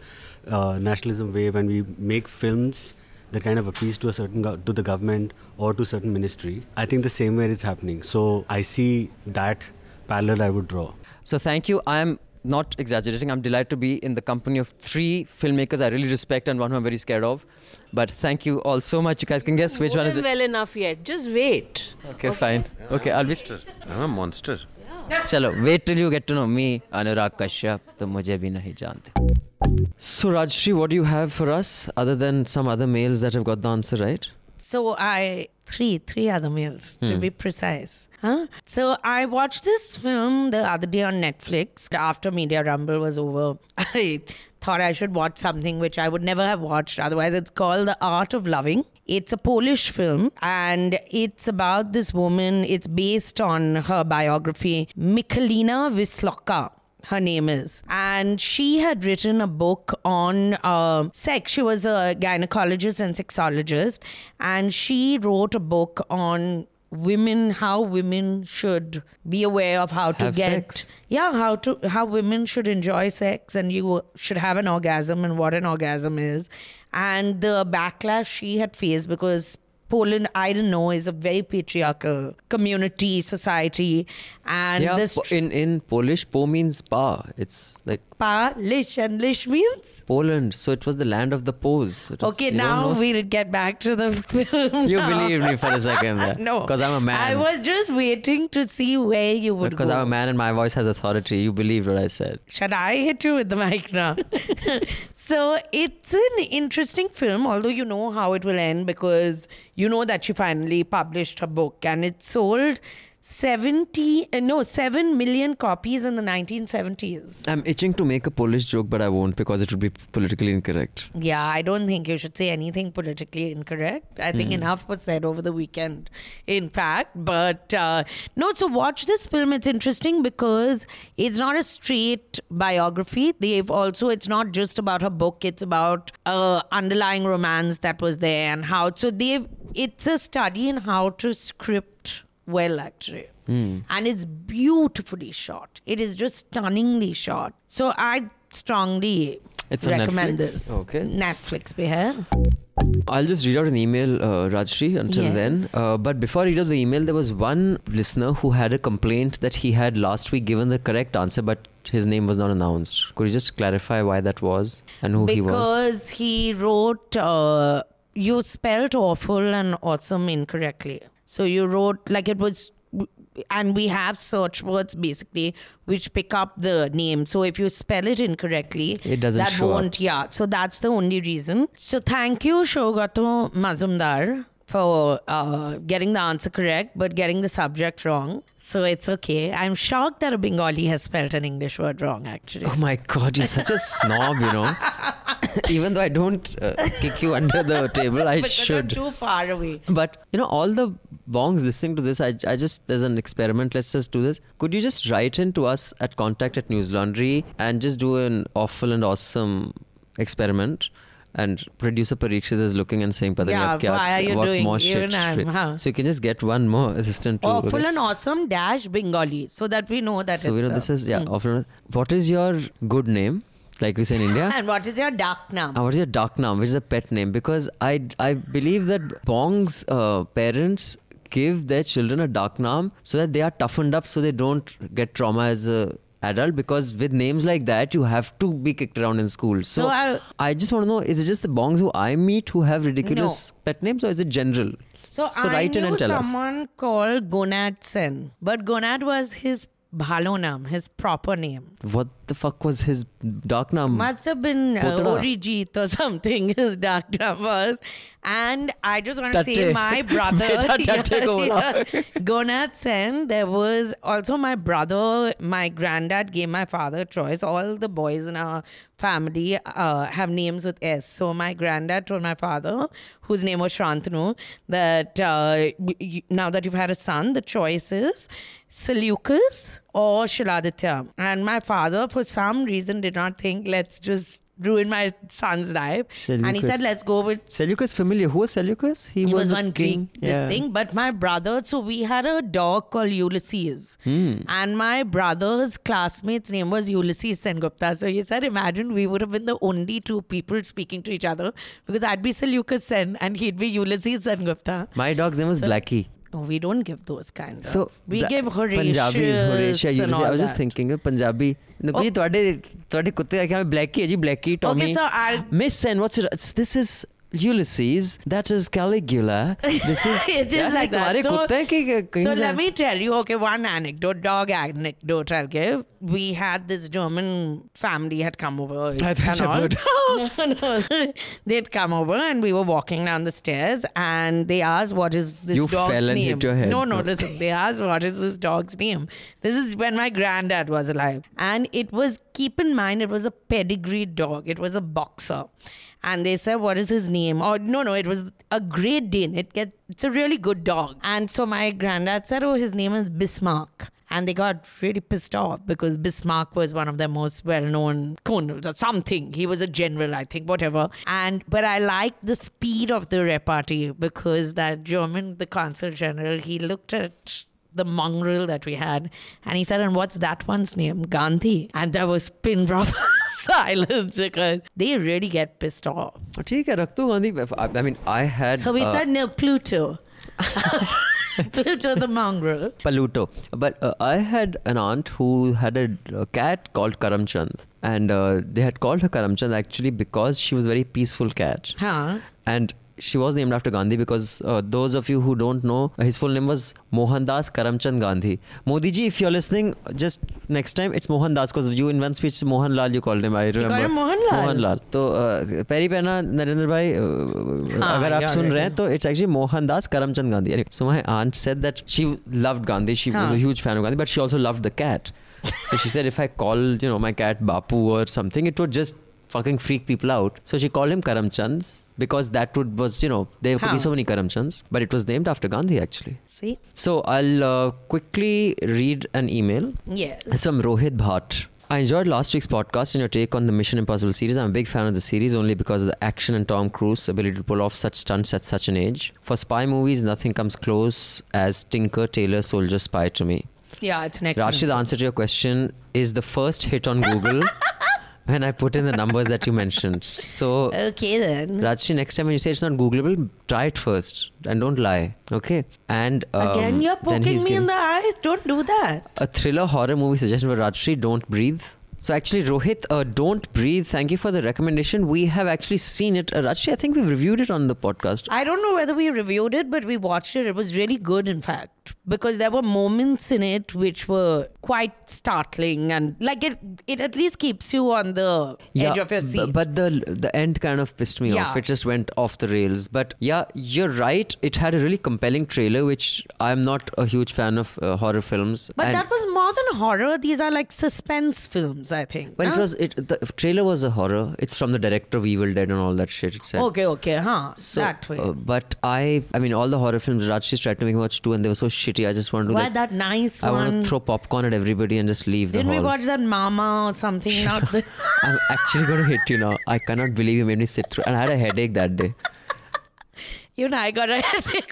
Speaker 5: uh, nationalism wave, and we make films that kind of appease to a certain go- to the government or to certain ministry. I think the same way is happening. So I see that parallel I would draw.
Speaker 3: So thank you. I'm not exaggerating. I'm delighted to be in the company of three filmmakers I really respect and one who I'm very scared of. But thank you all so much. You guys can guess which one is it.
Speaker 15: well enough yet. Just wait.
Speaker 3: Okay, fine. Okay, I'll be.
Speaker 16: I'm a monster.
Speaker 3: Yeah. Chalo, wait till you get to know me, Anurag Kashyap. mujhe bhi nahi jaante. So, Rajyasree, what do you have for us other than some other males that have got the answer right?
Speaker 2: So I three three other meals to
Speaker 3: Hmm.
Speaker 2: be precise. Huh? So I watched this film the other day on Netflix after Media Rumble was over. I thought I should watch something which I would never have watched otherwise. It's called The Art of Loving. It's a Polish film and it's about this woman. It's based on her biography, Michalina Wisłocka her name is. And she had written a book on uh, sex. She was a gynecologist and sexologist. And she wrote a book on women, how women should be aware of how to
Speaker 3: Have
Speaker 2: get.
Speaker 3: sex.
Speaker 2: Yeah, how to how women should enjoy sex and you should have an orgasm and what an orgasm is. And the backlash she had faced because Poland, I don't know, is a very patriarchal community, society. And
Speaker 3: yeah,
Speaker 2: this
Speaker 3: in in Polish, po means pa. It's like
Speaker 2: Pa, Lish, and Lish means?
Speaker 3: Poland. So it was the land of the pos. It was-
Speaker 2: Okay, now we'll get back to the film.
Speaker 3: You believed me for a second there.
Speaker 2: no.
Speaker 3: Because I'm a man.
Speaker 2: I was just waiting to see where you would go. Because.
Speaker 3: I'm a man and my voice has authority. You believed what I said.
Speaker 2: Should I hit you with the mic now? so it's an interesting film, although you know how it will end because you know that she finally published her book and it sold 70, uh, no, 7 million copies in the 1970s.
Speaker 3: I'm itching to make a Polish joke, but I won't because it would be politically incorrect.
Speaker 2: Yeah, I don't think you should say anything politically incorrect. I think
Speaker 3: Hmm.
Speaker 2: enough was said over the weekend, in fact. But uh, no, so watch this film. It's interesting because it's not a straight biography. They've also, it's not just about her book, it's about uh, underlying romance that was there and how. So they've, it's a study in how to script well, actually
Speaker 3: Hmm.
Speaker 2: and it's beautifully shot. It is just stunningly shot. So I strongly
Speaker 3: It's
Speaker 2: recommend
Speaker 3: Netflix?
Speaker 2: this.
Speaker 3: Okay.
Speaker 2: Netflix है.
Speaker 3: I'll just read out an email, uh, Rajyasree, until
Speaker 2: Yes.
Speaker 3: then. Uh, but before I read out the email, there was one listener who had a complaint that he had last week given the correct answer, but his name was not announced. Could you just clarify why that was and who he was?
Speaker 2: Because he wrote, uh, you spelled awful and awesome incorrectly. So you wrote like it was, and we have search words basically which pick up the name. So if you spell it incorrectly,
Speaker 3: It doesn't
Speaker 2: that
Speaker 3: show up.
Speaker 2: won't. Yeah. So that's the only reason. So thank you, Shogato Mazumdar. For uh, getting the answer correct, but getting the subject wrong. So it's okay. I'm shocked that a Bengali has spelled an English word wrong, actually.
Speaker 3: Oh my god, you're such a snob, you know. Even though I don't uh, kick you under the table, I
Speaker 2: because
Speaker 3: should.
Speaker 2: I'm too far away.
Speaker 3: But you know, all the bongs listening to this, I, I just there's an experiment. Let's just do this. Could you just write in to us at contact at Newslaundry and just do an awful and awesome experiment? And producer Parikshit is looking and saying, "Pata
Speaker 2: Yeah,
Speaker 3: kya-
Speaker 2: why are you
Speaker 3: what
Speaker 2: doing?
Speaker 3: more shit
Speaker 2: I'm-
Speaker 3: shit."
Speaker 2: huh.
Speaker 3: So you can just get one more assistant to.
Speaker 2: Awful and awesome dash Bengali, so that we know that
Speaker 3: so we know this is yeah.
Speaker 2: hmm.
Speaker 3: Awful. What is your good name? Like we say in India.
Speaker 2: And what is your dark name?
Speaker 3: Uh, what is your dark name? Which is a pet name? Because I I believe that Bong's uh, parents give their children a dark name so that they are toughened up, so they don't get trauma as a adult. Because with names like that, you have to be kicked around in school. So,
Speaker 2: So I-
Speaker 3: I, just want to know: is it just the Bongs who I meet who have ridiculous pet names, or is it general?
Speaker 2: So, I
Speaker 3: write in and tell us.
Speaker 2: someone called Gonad Sen, but Gonad was his bhalo naam, his proper name.
Speaker 3: What the fuck was his dark name?
Speaker 2: Must have been uh, Orijit or something. His dark name was, and I just want to say my brother,
Speaker 3: Beta tate ko bola.
Speaker 2: Gonad Sen. There was also my brother. My granddad gave my father a choice. All the boys in our family uh, have names with S. So my granddad told my father, whose name was Shantanu, that uh, now that you've had a son, the choice is Seleucus or Shiladitya. And my father, for some reason, did not think, let's just ruin my son's life. And he said, let's go with
Speaker 3: Seleucus familiar. Who was Seleucus?
Speaker 2: he was
Speaker 3: a
Speaker 2: one
Speaker 3: king.
Speaker 2: Greek, this
Speaker 3: Yeah.
Speaker 2: thing. But my brother, so we had a dog called Ulysses.
Speaker 3: Hmm.
Speaker 2: And my brother's classmate's name was Ulysses Sengupta. So he said, imagine we would have been the only two people speaking to each other because I'd be Seleucus Sen and he'd be Ulysses Sengupta.
Speaker 3: My dog's name was
Speaker 2: So-
Speaker 3: Blackie.
Speaker 2: Oh, we don't give those kind of.
Speaker 3: So
Speaker 2: we
Speaker 3: Bla-
Speaker 2: give Horatius
Speaker 3: Punjabi is Horatia.
Speaker 2: and
Speaker 3: Ulysses.
Speaker 2: all
Speaker 3: I was just
Speaker 2: that.
Speaker 3: thinking uh, Punjabi. No, oh. ਤੁਹਾਡੇ ਤੁਹਾਡੇ ਕੁੱਤੇ ਦਾ ਨਾਮ Blaikie ਹੈ ਜੀ Blackie Tommy
Speaker 2: so I'll-
Speaker 3: Miss and what's it it's, this is Ulysses, that is Caligula. This is,
Speaker 2: it is like that. So, so let me tell you, okay, one anecdote, dog anecdote I'll give. We had this German family had come over.
Speaker 3: I.
Speaker 2: They'd come over and we were walking down the stairs and they asked what is this
Speaker 3: you
Speaker 2: dog's
Speaker 3: fell and
Speaker 2: name.
Speaker 3: Hit your head.
Speaker 2: No, no, listen. They asked what is this dog's name. This is when my granddad was alive. And it was keep in mind it was a pedigree dog. It was a boxer and they said, what is his name? Or no, no, it was a Great Dane. It gets, it's a really good dog. And so my granddad said, oh, his name is Bismarck. And they got really pissed off because Bismarck was one of their most well-known colonels or something. He was a general, I think, whatever. And but I liked the speed of the repartee because that German, the consul general, he looked at the mongrel that we had and he said, And what's that one's name? Gandhi. And there was pin drop silence because they really get pissed off.
Speaker 3: ठीक है रख दो Gandhi I I mean I had
Speaker 2: So we
Speaker 3: uh,
Speaker 2: said no Pluto. Pluto the mongrel.
Speaker 3: Paluto. But uh, I had an aunt who had a, a cat called Karamchand. And uh, they had called her Karamchand actually because she was a very peaceful cat.
Speaker 2: Huh?
Speaker 3: And she was named after Gandhi because uh, those of you who don't know, his full name was Mohandas Karamchand Gandhi. Modi ji, if you're listening, just next time it's Mohandas because you in one speech Mohanlal you called him. I remember.
Speaker 2: Called him Mohanlal?
Speaker 3: Mohanlal. तो uh, पैरी पहना नरेंद्र भाई uh,
Speaker 2: हाँ,
Speaker 3: अगर आप सुन रहे हैं तो it's actually Mohandas Karamchand Gandhi. Anyway, so my aunt said that she loved Gandhi. She was a huge fan of Gandhi, but she also loved the cat. so she said if I call you know my cat Bapu or something, it would just fucking freak people out. So she called him Karamchand because that would was you know there could be so many Karamchands, but it was named after Gandhi actually.
Speaker 2: See?
Speaker 3: So I'll uh, quickly read an email.
Speaker 2: Yes.
Speaker 3: It's from Rohit Bhatt. I enjoyed last week's podcast and your take on the Mission Impossible series. I'm a big fan of the series only because of the action and Tom Cruise's ability to pull off such stunts at such an age. For spy movies, nothing comes close as Tinker Tailor Soldier Spy to me.
Speaker 2: Yeah, it's an excellent.
Speaker 3: Rashi, the answer to your question is the first hit on Google when I put in the numbers that you mentioned. So,
Speaker 2: Okay then.
Speaker 3: Rajyasree, next time when you say it's not Googleable, try it first and don't lie. Okay? And um,
Speaker 2: Again, you're poking me in the eyes. Don't do that.
Speaker 3: a thriller horror movie suggestion for Rajyasree, Don't Breathe. So actually, Rohit, uh, Don't Breathe, thank you for the recommendation. We have actually seen it. Uh, Rajyasree, I think we've reviewed it on the podcast.
Speaker 2: I don't know whether we reviewed it, but we watched it. It was really good, in fact. because there were moments in it which were quite startling and like it it at least keeps you on the edge of your
Speaker 3: b-
Speaker 2: seat.
Speaker 3: But the the end kind of pissed me
Speaker 2: Yeah.
Speaker 3: off. It just went off the rails. But yeah, you're right. It had a really compelling trailer, which I'm not a huge fan of uh, horror films.
Speaker 2: But
Speaker 3: And-
Speaker 2: that was more than horror. These are like suspense films, I think.
Speaker 3: Well, it was it. The trailer was a horror. It's from the director of Evil Dead and all that shit. It said.
Speaker 2: Okay, okay, huh?
Speaker 3: So,
Speaker 2: that way.
Speaker 3: uh, but I, I mean, all the horror films Rajyasree tried to make me watch too, and they were so shitty. I just want to
Speaker 2: Why
Speaker 3: like,
Speaker 2: that nice
Speaker 3: I
Speaker 2: one?
Speaker 3: want to throw popcorn at everybody and just leave the
Speaker 2: Didn't we
Speaker 3: hall.
Speaker 2: watch that Mama or something? Not the-
Speaker 3: I'm actually going to hit you now. I cannot believe you made me sit through, and I had a headache that day.
Speaker 2: you know, I got a headache.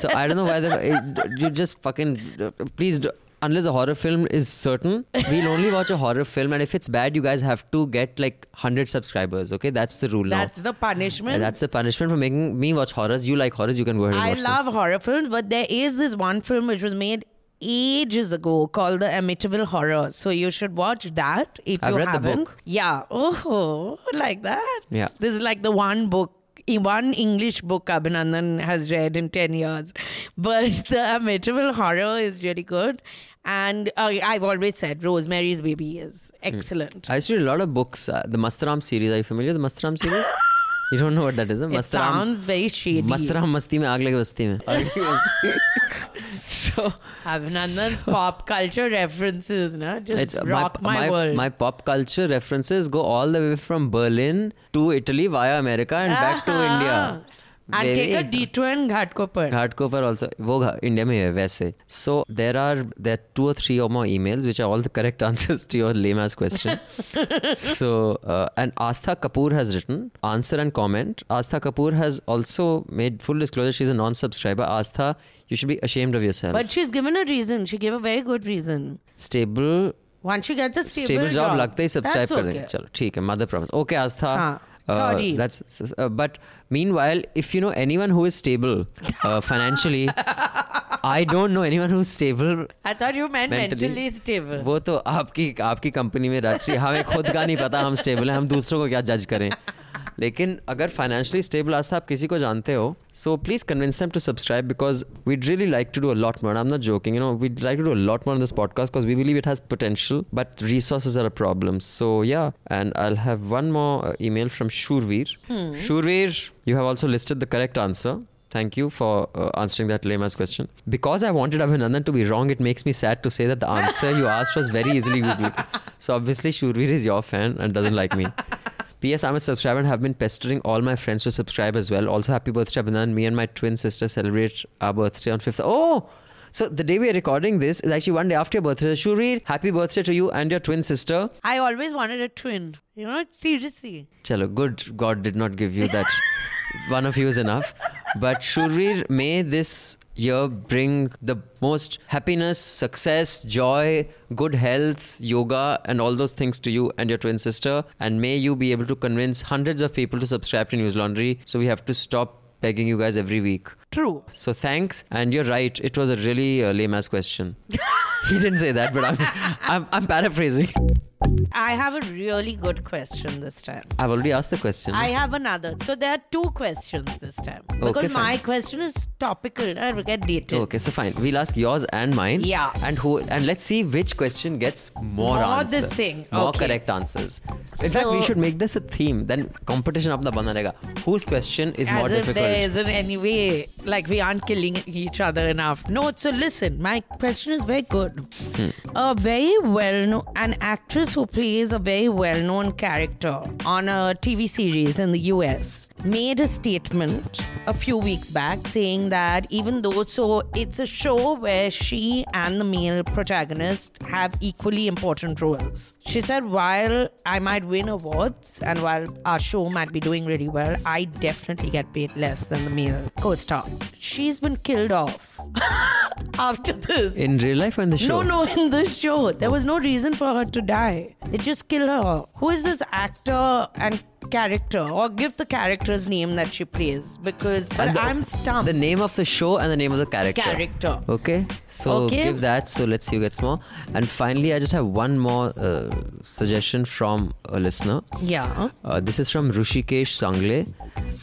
Speaker 3: So I don't know why the, you just fucking uh, please. do- Unless a horror film is certain, we'll only watch a horror film, and if it's bad, you guys have to get like hundred subscribers. Okay, that's the rule now.
Speaker 2: That's the punishment.
Speaker 3: And that's the punishment for making me watch horrors. You like horrors, you can go ahead
Speaker 2: I
Speaker 3: watch them.
Speaker 2: love horror films, but there is this one film which was made ages ago called the Amityville Horror. So you should watch that if
Speaker 3: I've
Speaker 2: you
Speaker 3: read the
Speaker 2: haven't.
Speaker 3: book.
Speaker 2: Yeah. Oh, like that.
Speaker 3: Yeah.
Speaker 2: This is like the one book. One English book Abhinandan has read in 10 years. But the Amityville Horror is really good. And uh, I've always said Rosemary's Baby is excellent.
Speaker 3: I used to read a lot of books. Uh, the Mastaram series. Are you familiar with the Mastaram series? You don't know what that is. Huh?
Speaker 2: It Mastaram, sounds very shady.
Speaker 3: Mastaram masti mein aag lage basti mein. so
Speaker 2: Abhinandan's so, pop culture references, na just rock my,
Speaker 3: my, my,
Speaker 2: world.
Speaker 3: My pop culture references go all the way from Berlin to Italy via America and back to India
Speaker 2: and
Speaker 3: Very-
Speaker 2: take a detour in Ghatkopar.
Speaker 3: Ghatkopar also वो घा- India में है वैसे so there are there are two or three or more emails which are all the correct answers to your lame ass question so uh, and Astha Kapoor has written answer and comment Astha Kapoor has also made full disclosure she's a non-subscriber Astha you should be ashamed of yourself
Speaker 2: But she's given a reason. She gave a very good reason.
Speaker 3: stable
Speaker 2: Once she gets a stable,
Speaker 3: stable job लगते ही subscribe
Speaker 2: That's
Speaker 3: कर देंगे
Speaker 2: okay.
Speaker 3: चलो ठीक है mother promise okay आस्था
Speaker 2: हाँ, sorry.
Speaker 3: that's uh, but meanwhile if you know anyone who is stable uh, financially I don't know anyone who's stable
Speaker 2: I thought you meant
Speaker 3: Mentally.
Speaker 2: mentally, stable.
Speaker 3: वो तो आपकी आपकी company में राजश्री हमें खुद का नहीं पता हम स्टेबल हैं हम दूसरों को क्या जज करें लेकिन अगर फाइनेंशियली स्टेबल आस्था आप किसी को जानते हो so please convince them to subscribe because weed really like to do a lot more I am not joking you know weed like to do a lot more in this podcast because we believe it has potential but resources are a problem so या and I have one more email from Shurveer.
Speaker 2: Hmm.
Speaker 3: Shurveer, you have also listed the correct answer. Thank you for uh, answering that lame ass question. Because I wanted Abhinandan to be wrong, it makes me sad to say that the answer you asked was very easily Googled. So obviously Shurveer is your fan and doesn't like me. P.S. I'm a subscriber and have been pestering all my friends to subscribe as well. Also, happy birthday, Abhinandan. Me and my twin sister celebrate our birthday on 5th. Oh! So the day we are recording this is actually one day after your birthday. Shurveer, happy birthday to you and your twin sister.
Speaker 2: I always wanted a twin. You know, seriously.
Speaker 3: Chalo, good God did not give you that. One of you is enough. But Shurveer, may this year bring the most happiness, success, joy, good health, yoga, and all those things to you and your twin sister. And may you be able to convince hundreds of people to subscribe to Newslaundry. So we have to stop begging you guys every week.
Speaker 2: True.
Speaker 3: So thanks, and you're right. It was a really uh, lame ass question. he didn't say that, but I'm, I'm, I'm paraphrasing.
Speaker 2: I have a really good question this time.
Speaker 3: I've already asked the question.
Speaker 2: I have another. So there are two questions this time. Because
Speaker 3: Okay,
Speaker 2: my question is topical. I will get dated.
Speaker 3: Okay, so fine. We'll ask yours and mine.
Speaker 2: Yeah.
Speaker 3: And who and let's see which question gets more,
Speaker 2: More
Speaker 3: answers.
Speaker 2: this thing.
Speaker 3: More
Speaker 2: Okay.
Speaker 3: correct answers. In fact, we should make this a theme. Then competition apna bana rahega. Whose question is
Speaker 2: As
Speaker 3: more
Speaker 2: if
Speaker 3: difficult?
Speaker 2: there isn't any way, like we aren't killing each other enough. No, so listen, my question is very good.
Speaker 3: Hmm.
Speaker 2: A very well known, an actress who plays a very well known character on a TV series in the US made a statement a few weeks back saying that even though so it's a show where she and the male protagonist have equally important roles. She said while I might win awards and while our show might be doing really well, I definitely get paid less than the male co-star. She's been killed off after this.
Speaker 3: In real life or in the show?
Speaker 2: No, no, in the show. There was no reason for her to die. They just killed her. Who is this actor and character or give the character's name that she plays because but
Speaker 3: the-
Speaker 2: I'm stumped.
Speaker 3: The name of the show and the name of the character.
Speaker 2: Character.
Speaker 3: Okay. So
Speaker 2: Okay.
Speaker 3: give that. So let's see who gets more. And finally, I just have one more uh, suggestion from a listener.
Speaker 2: Yeah.
Speaker 3: Uh, this is from Rushikesh Sangle.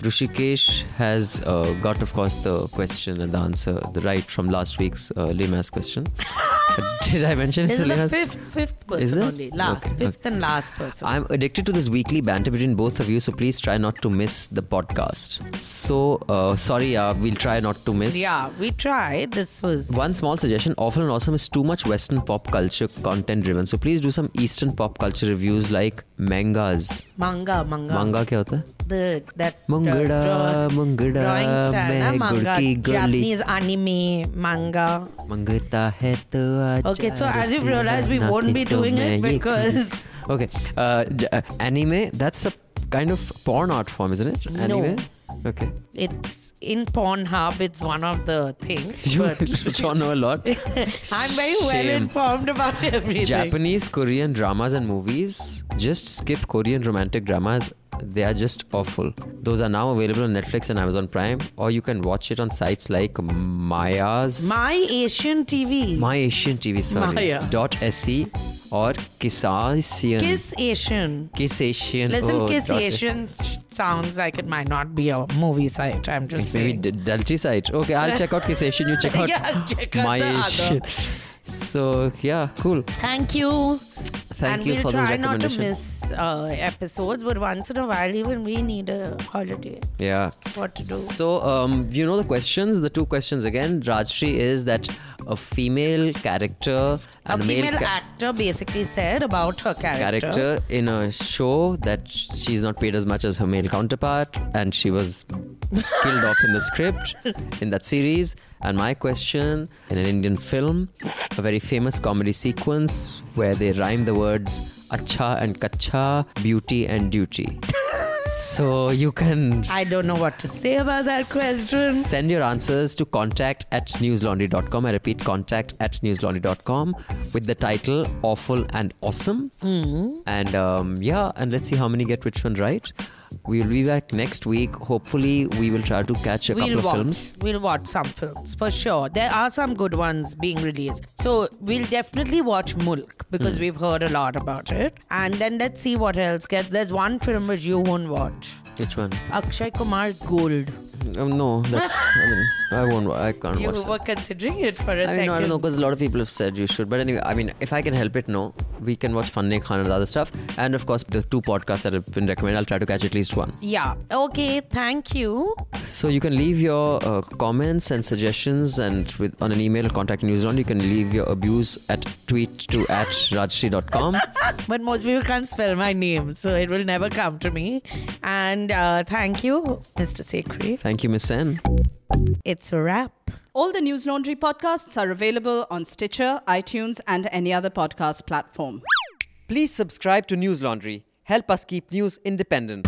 Speaker 3: Rushikesh has uh, got, of course, the question and the answer the right from last week's uh, Lima's question. Did I mention
Speaker 2: This
Speaker 3: it's
Speaker 2: is the fifth fifth person
Speaker 3: Is it?
Speaker 2: only. Last.
Speaker 3: Okay,
Speaker 2: Fifth and last person.
Speaker 3: I'm addicted to this weekly banter between both of you, so please try not to miss the podcast. So, uh, sorry, uh, we'll try not to miss.
Speaker 2: yeah, we tried. This was
Speaker 3: One small suggestion Awful and Awesome is too much Western pop culture content driven. So please do some Eastern pop culture reviews like mangas.
Speaker 2: manga, manga.
Speaker 3: Manga क्या होता है?
Speaker 2: The that
Speaker 3: Mungada,
Speaker 2: draw-
Speaker 3: mungada,
Speaker 2: drawing style, na
Speaker 3: मैं
Speaker 2: manga.
Speaker 3: गुड़की गली।
Speaker 2: Japanese anime, manga.
Speaker 3: मंगता है तो आजा
Speaker 2: Okay, so as you've
Speaker 3: Rasila
Speaker 2: realized, we
Speaker 3: ना
Speaker 2: won't
Speaker 3: कि
Speaker 2: be
Speaker 3: तो
Speaker 2: doing
Speaker 3: मैं
Speaker 2: it
Speaker 3: ये
Speaker 2: because
Speaker 3: करूँ। Okay, uh, j- uh, anime. That's a kind of porn art form, isn't it?
Speaker 2: No.
Speaker 3: Anime. Okay.
Speaker 2: it's in Pornhub. It's one of the things.
Speaker 3: You don't know a lot.
Speaker 2: I'm very well informed about everything.
Speaker 3: Japanese, Korean dramas and movies. Just skip Korean romantic dramas. They are just awful. Those are now available on Netflix and Amazon Prime, or you can watch it on sites like Maya's.
Speaker 2: My Asian TV.
Speaker 3: My Asian TV, sorry.
Speaker 2: Maya.
Speaker 3: Dot se or Kisasian.
Speaker 2: Kiss Asian.
Speaker 3: Kiss Asian.
Speaker 2: Listen,
Speaker 3: oh,
Speaker 2: Kiss Asian sounds like it might not be a movie site. I'm just
Speaker 3: Maybe
Speaker 2: saying.
Speaker 3: D- Dulce site. Okay, I'll check out Kiss Asian. You check out
Speaker 2: Yeah, check out
Speaker 3: My
Speaker 2: other.
Speaker 3: So yeah, cool.
Speaker 2: Thank you.
Speaker 3: Thank
Speaker 2: and
Speaker 3: you
Speaker 2: we'll
Speaker 3: for
Speaker 2: try not to miss uh, episodes, but once in a while, even we need a holiday.
Speaker 3: Yeah.
Speaker 2: What to do?
Speaker 3: So, um, you know the questions, the two questions again. Rajyasree is that a female character
Speaker 2: A
Speaker 3: and a,
Speaker 2: female
Speaker 3: male ca-
Speaker 2: actor basically said about her character.
Speaker 3: character in a show that she's not paid as much as her male counterpart, and she was killed off in the script in that series. And my question in an Indian film, a very famous comedy sequence where they rhyme the words acha and kacha, beauty and duty. So you can
Speaker 2: I don't know what to say about that question.
Speaker 3: Send your answers to contact at newslaundry.com. I repeat, contact at newslaundry.com with the title Awful and Awesome.
Speaker 2: Mm.
Speaker 3: And um, yeah, and let's see how many get which one right. We'll be back next week. Hopefully, we will try to catch a
Speaker 2: we'll
Speaker 3: couple of films.
Speaker 2: We'll watch some films for sure. There are some good ones being released. So we'll definitely watch Mulk because
Speaker 3: Hmm.
Speaker 2: we've heard a lot about it. And then let's see what else gets. There's one film which you won't watch.
Speaker 3: Which one?
Speaker 2: Akshay Kumar's Gold.
Speaker 3: Um, no, that's. I mean, I won't. I can't
Speaker 2: You
Speaker 3: watch. that.
Speaker 2: were considering it for a
Speaker 3: I mean,
Speaker 2: second.
Speaker 3: no, I don't know because a lot of people have said you should. But anyway, I mean, if I can help it, no. We can watch Fanney Khan and other stuff. And of course, the two podcasts that have been recommended, I'll try to catch at least one.
Speaker 2: Yeah. Okay. Thank you.
Speaker 3: So you can leave your uh, comments and suggestions and with on an email contact newsround. You can leave your abuse at tweet to at rajshri.com.
Speaker 2: But most people can't spell my name, so it will never come to me. And uh, thank you, Mr. Sekhri.
Speaker 3: Thank you, Miss Sen.
Speaker 2: It's a wrap.
Speaker 1: All the Newslaundry podcasts are available on Stitcher, iTunes, and any other podcast platform.
Speaker 11: Please subscribe to Newslaundry. Help us keep news independent.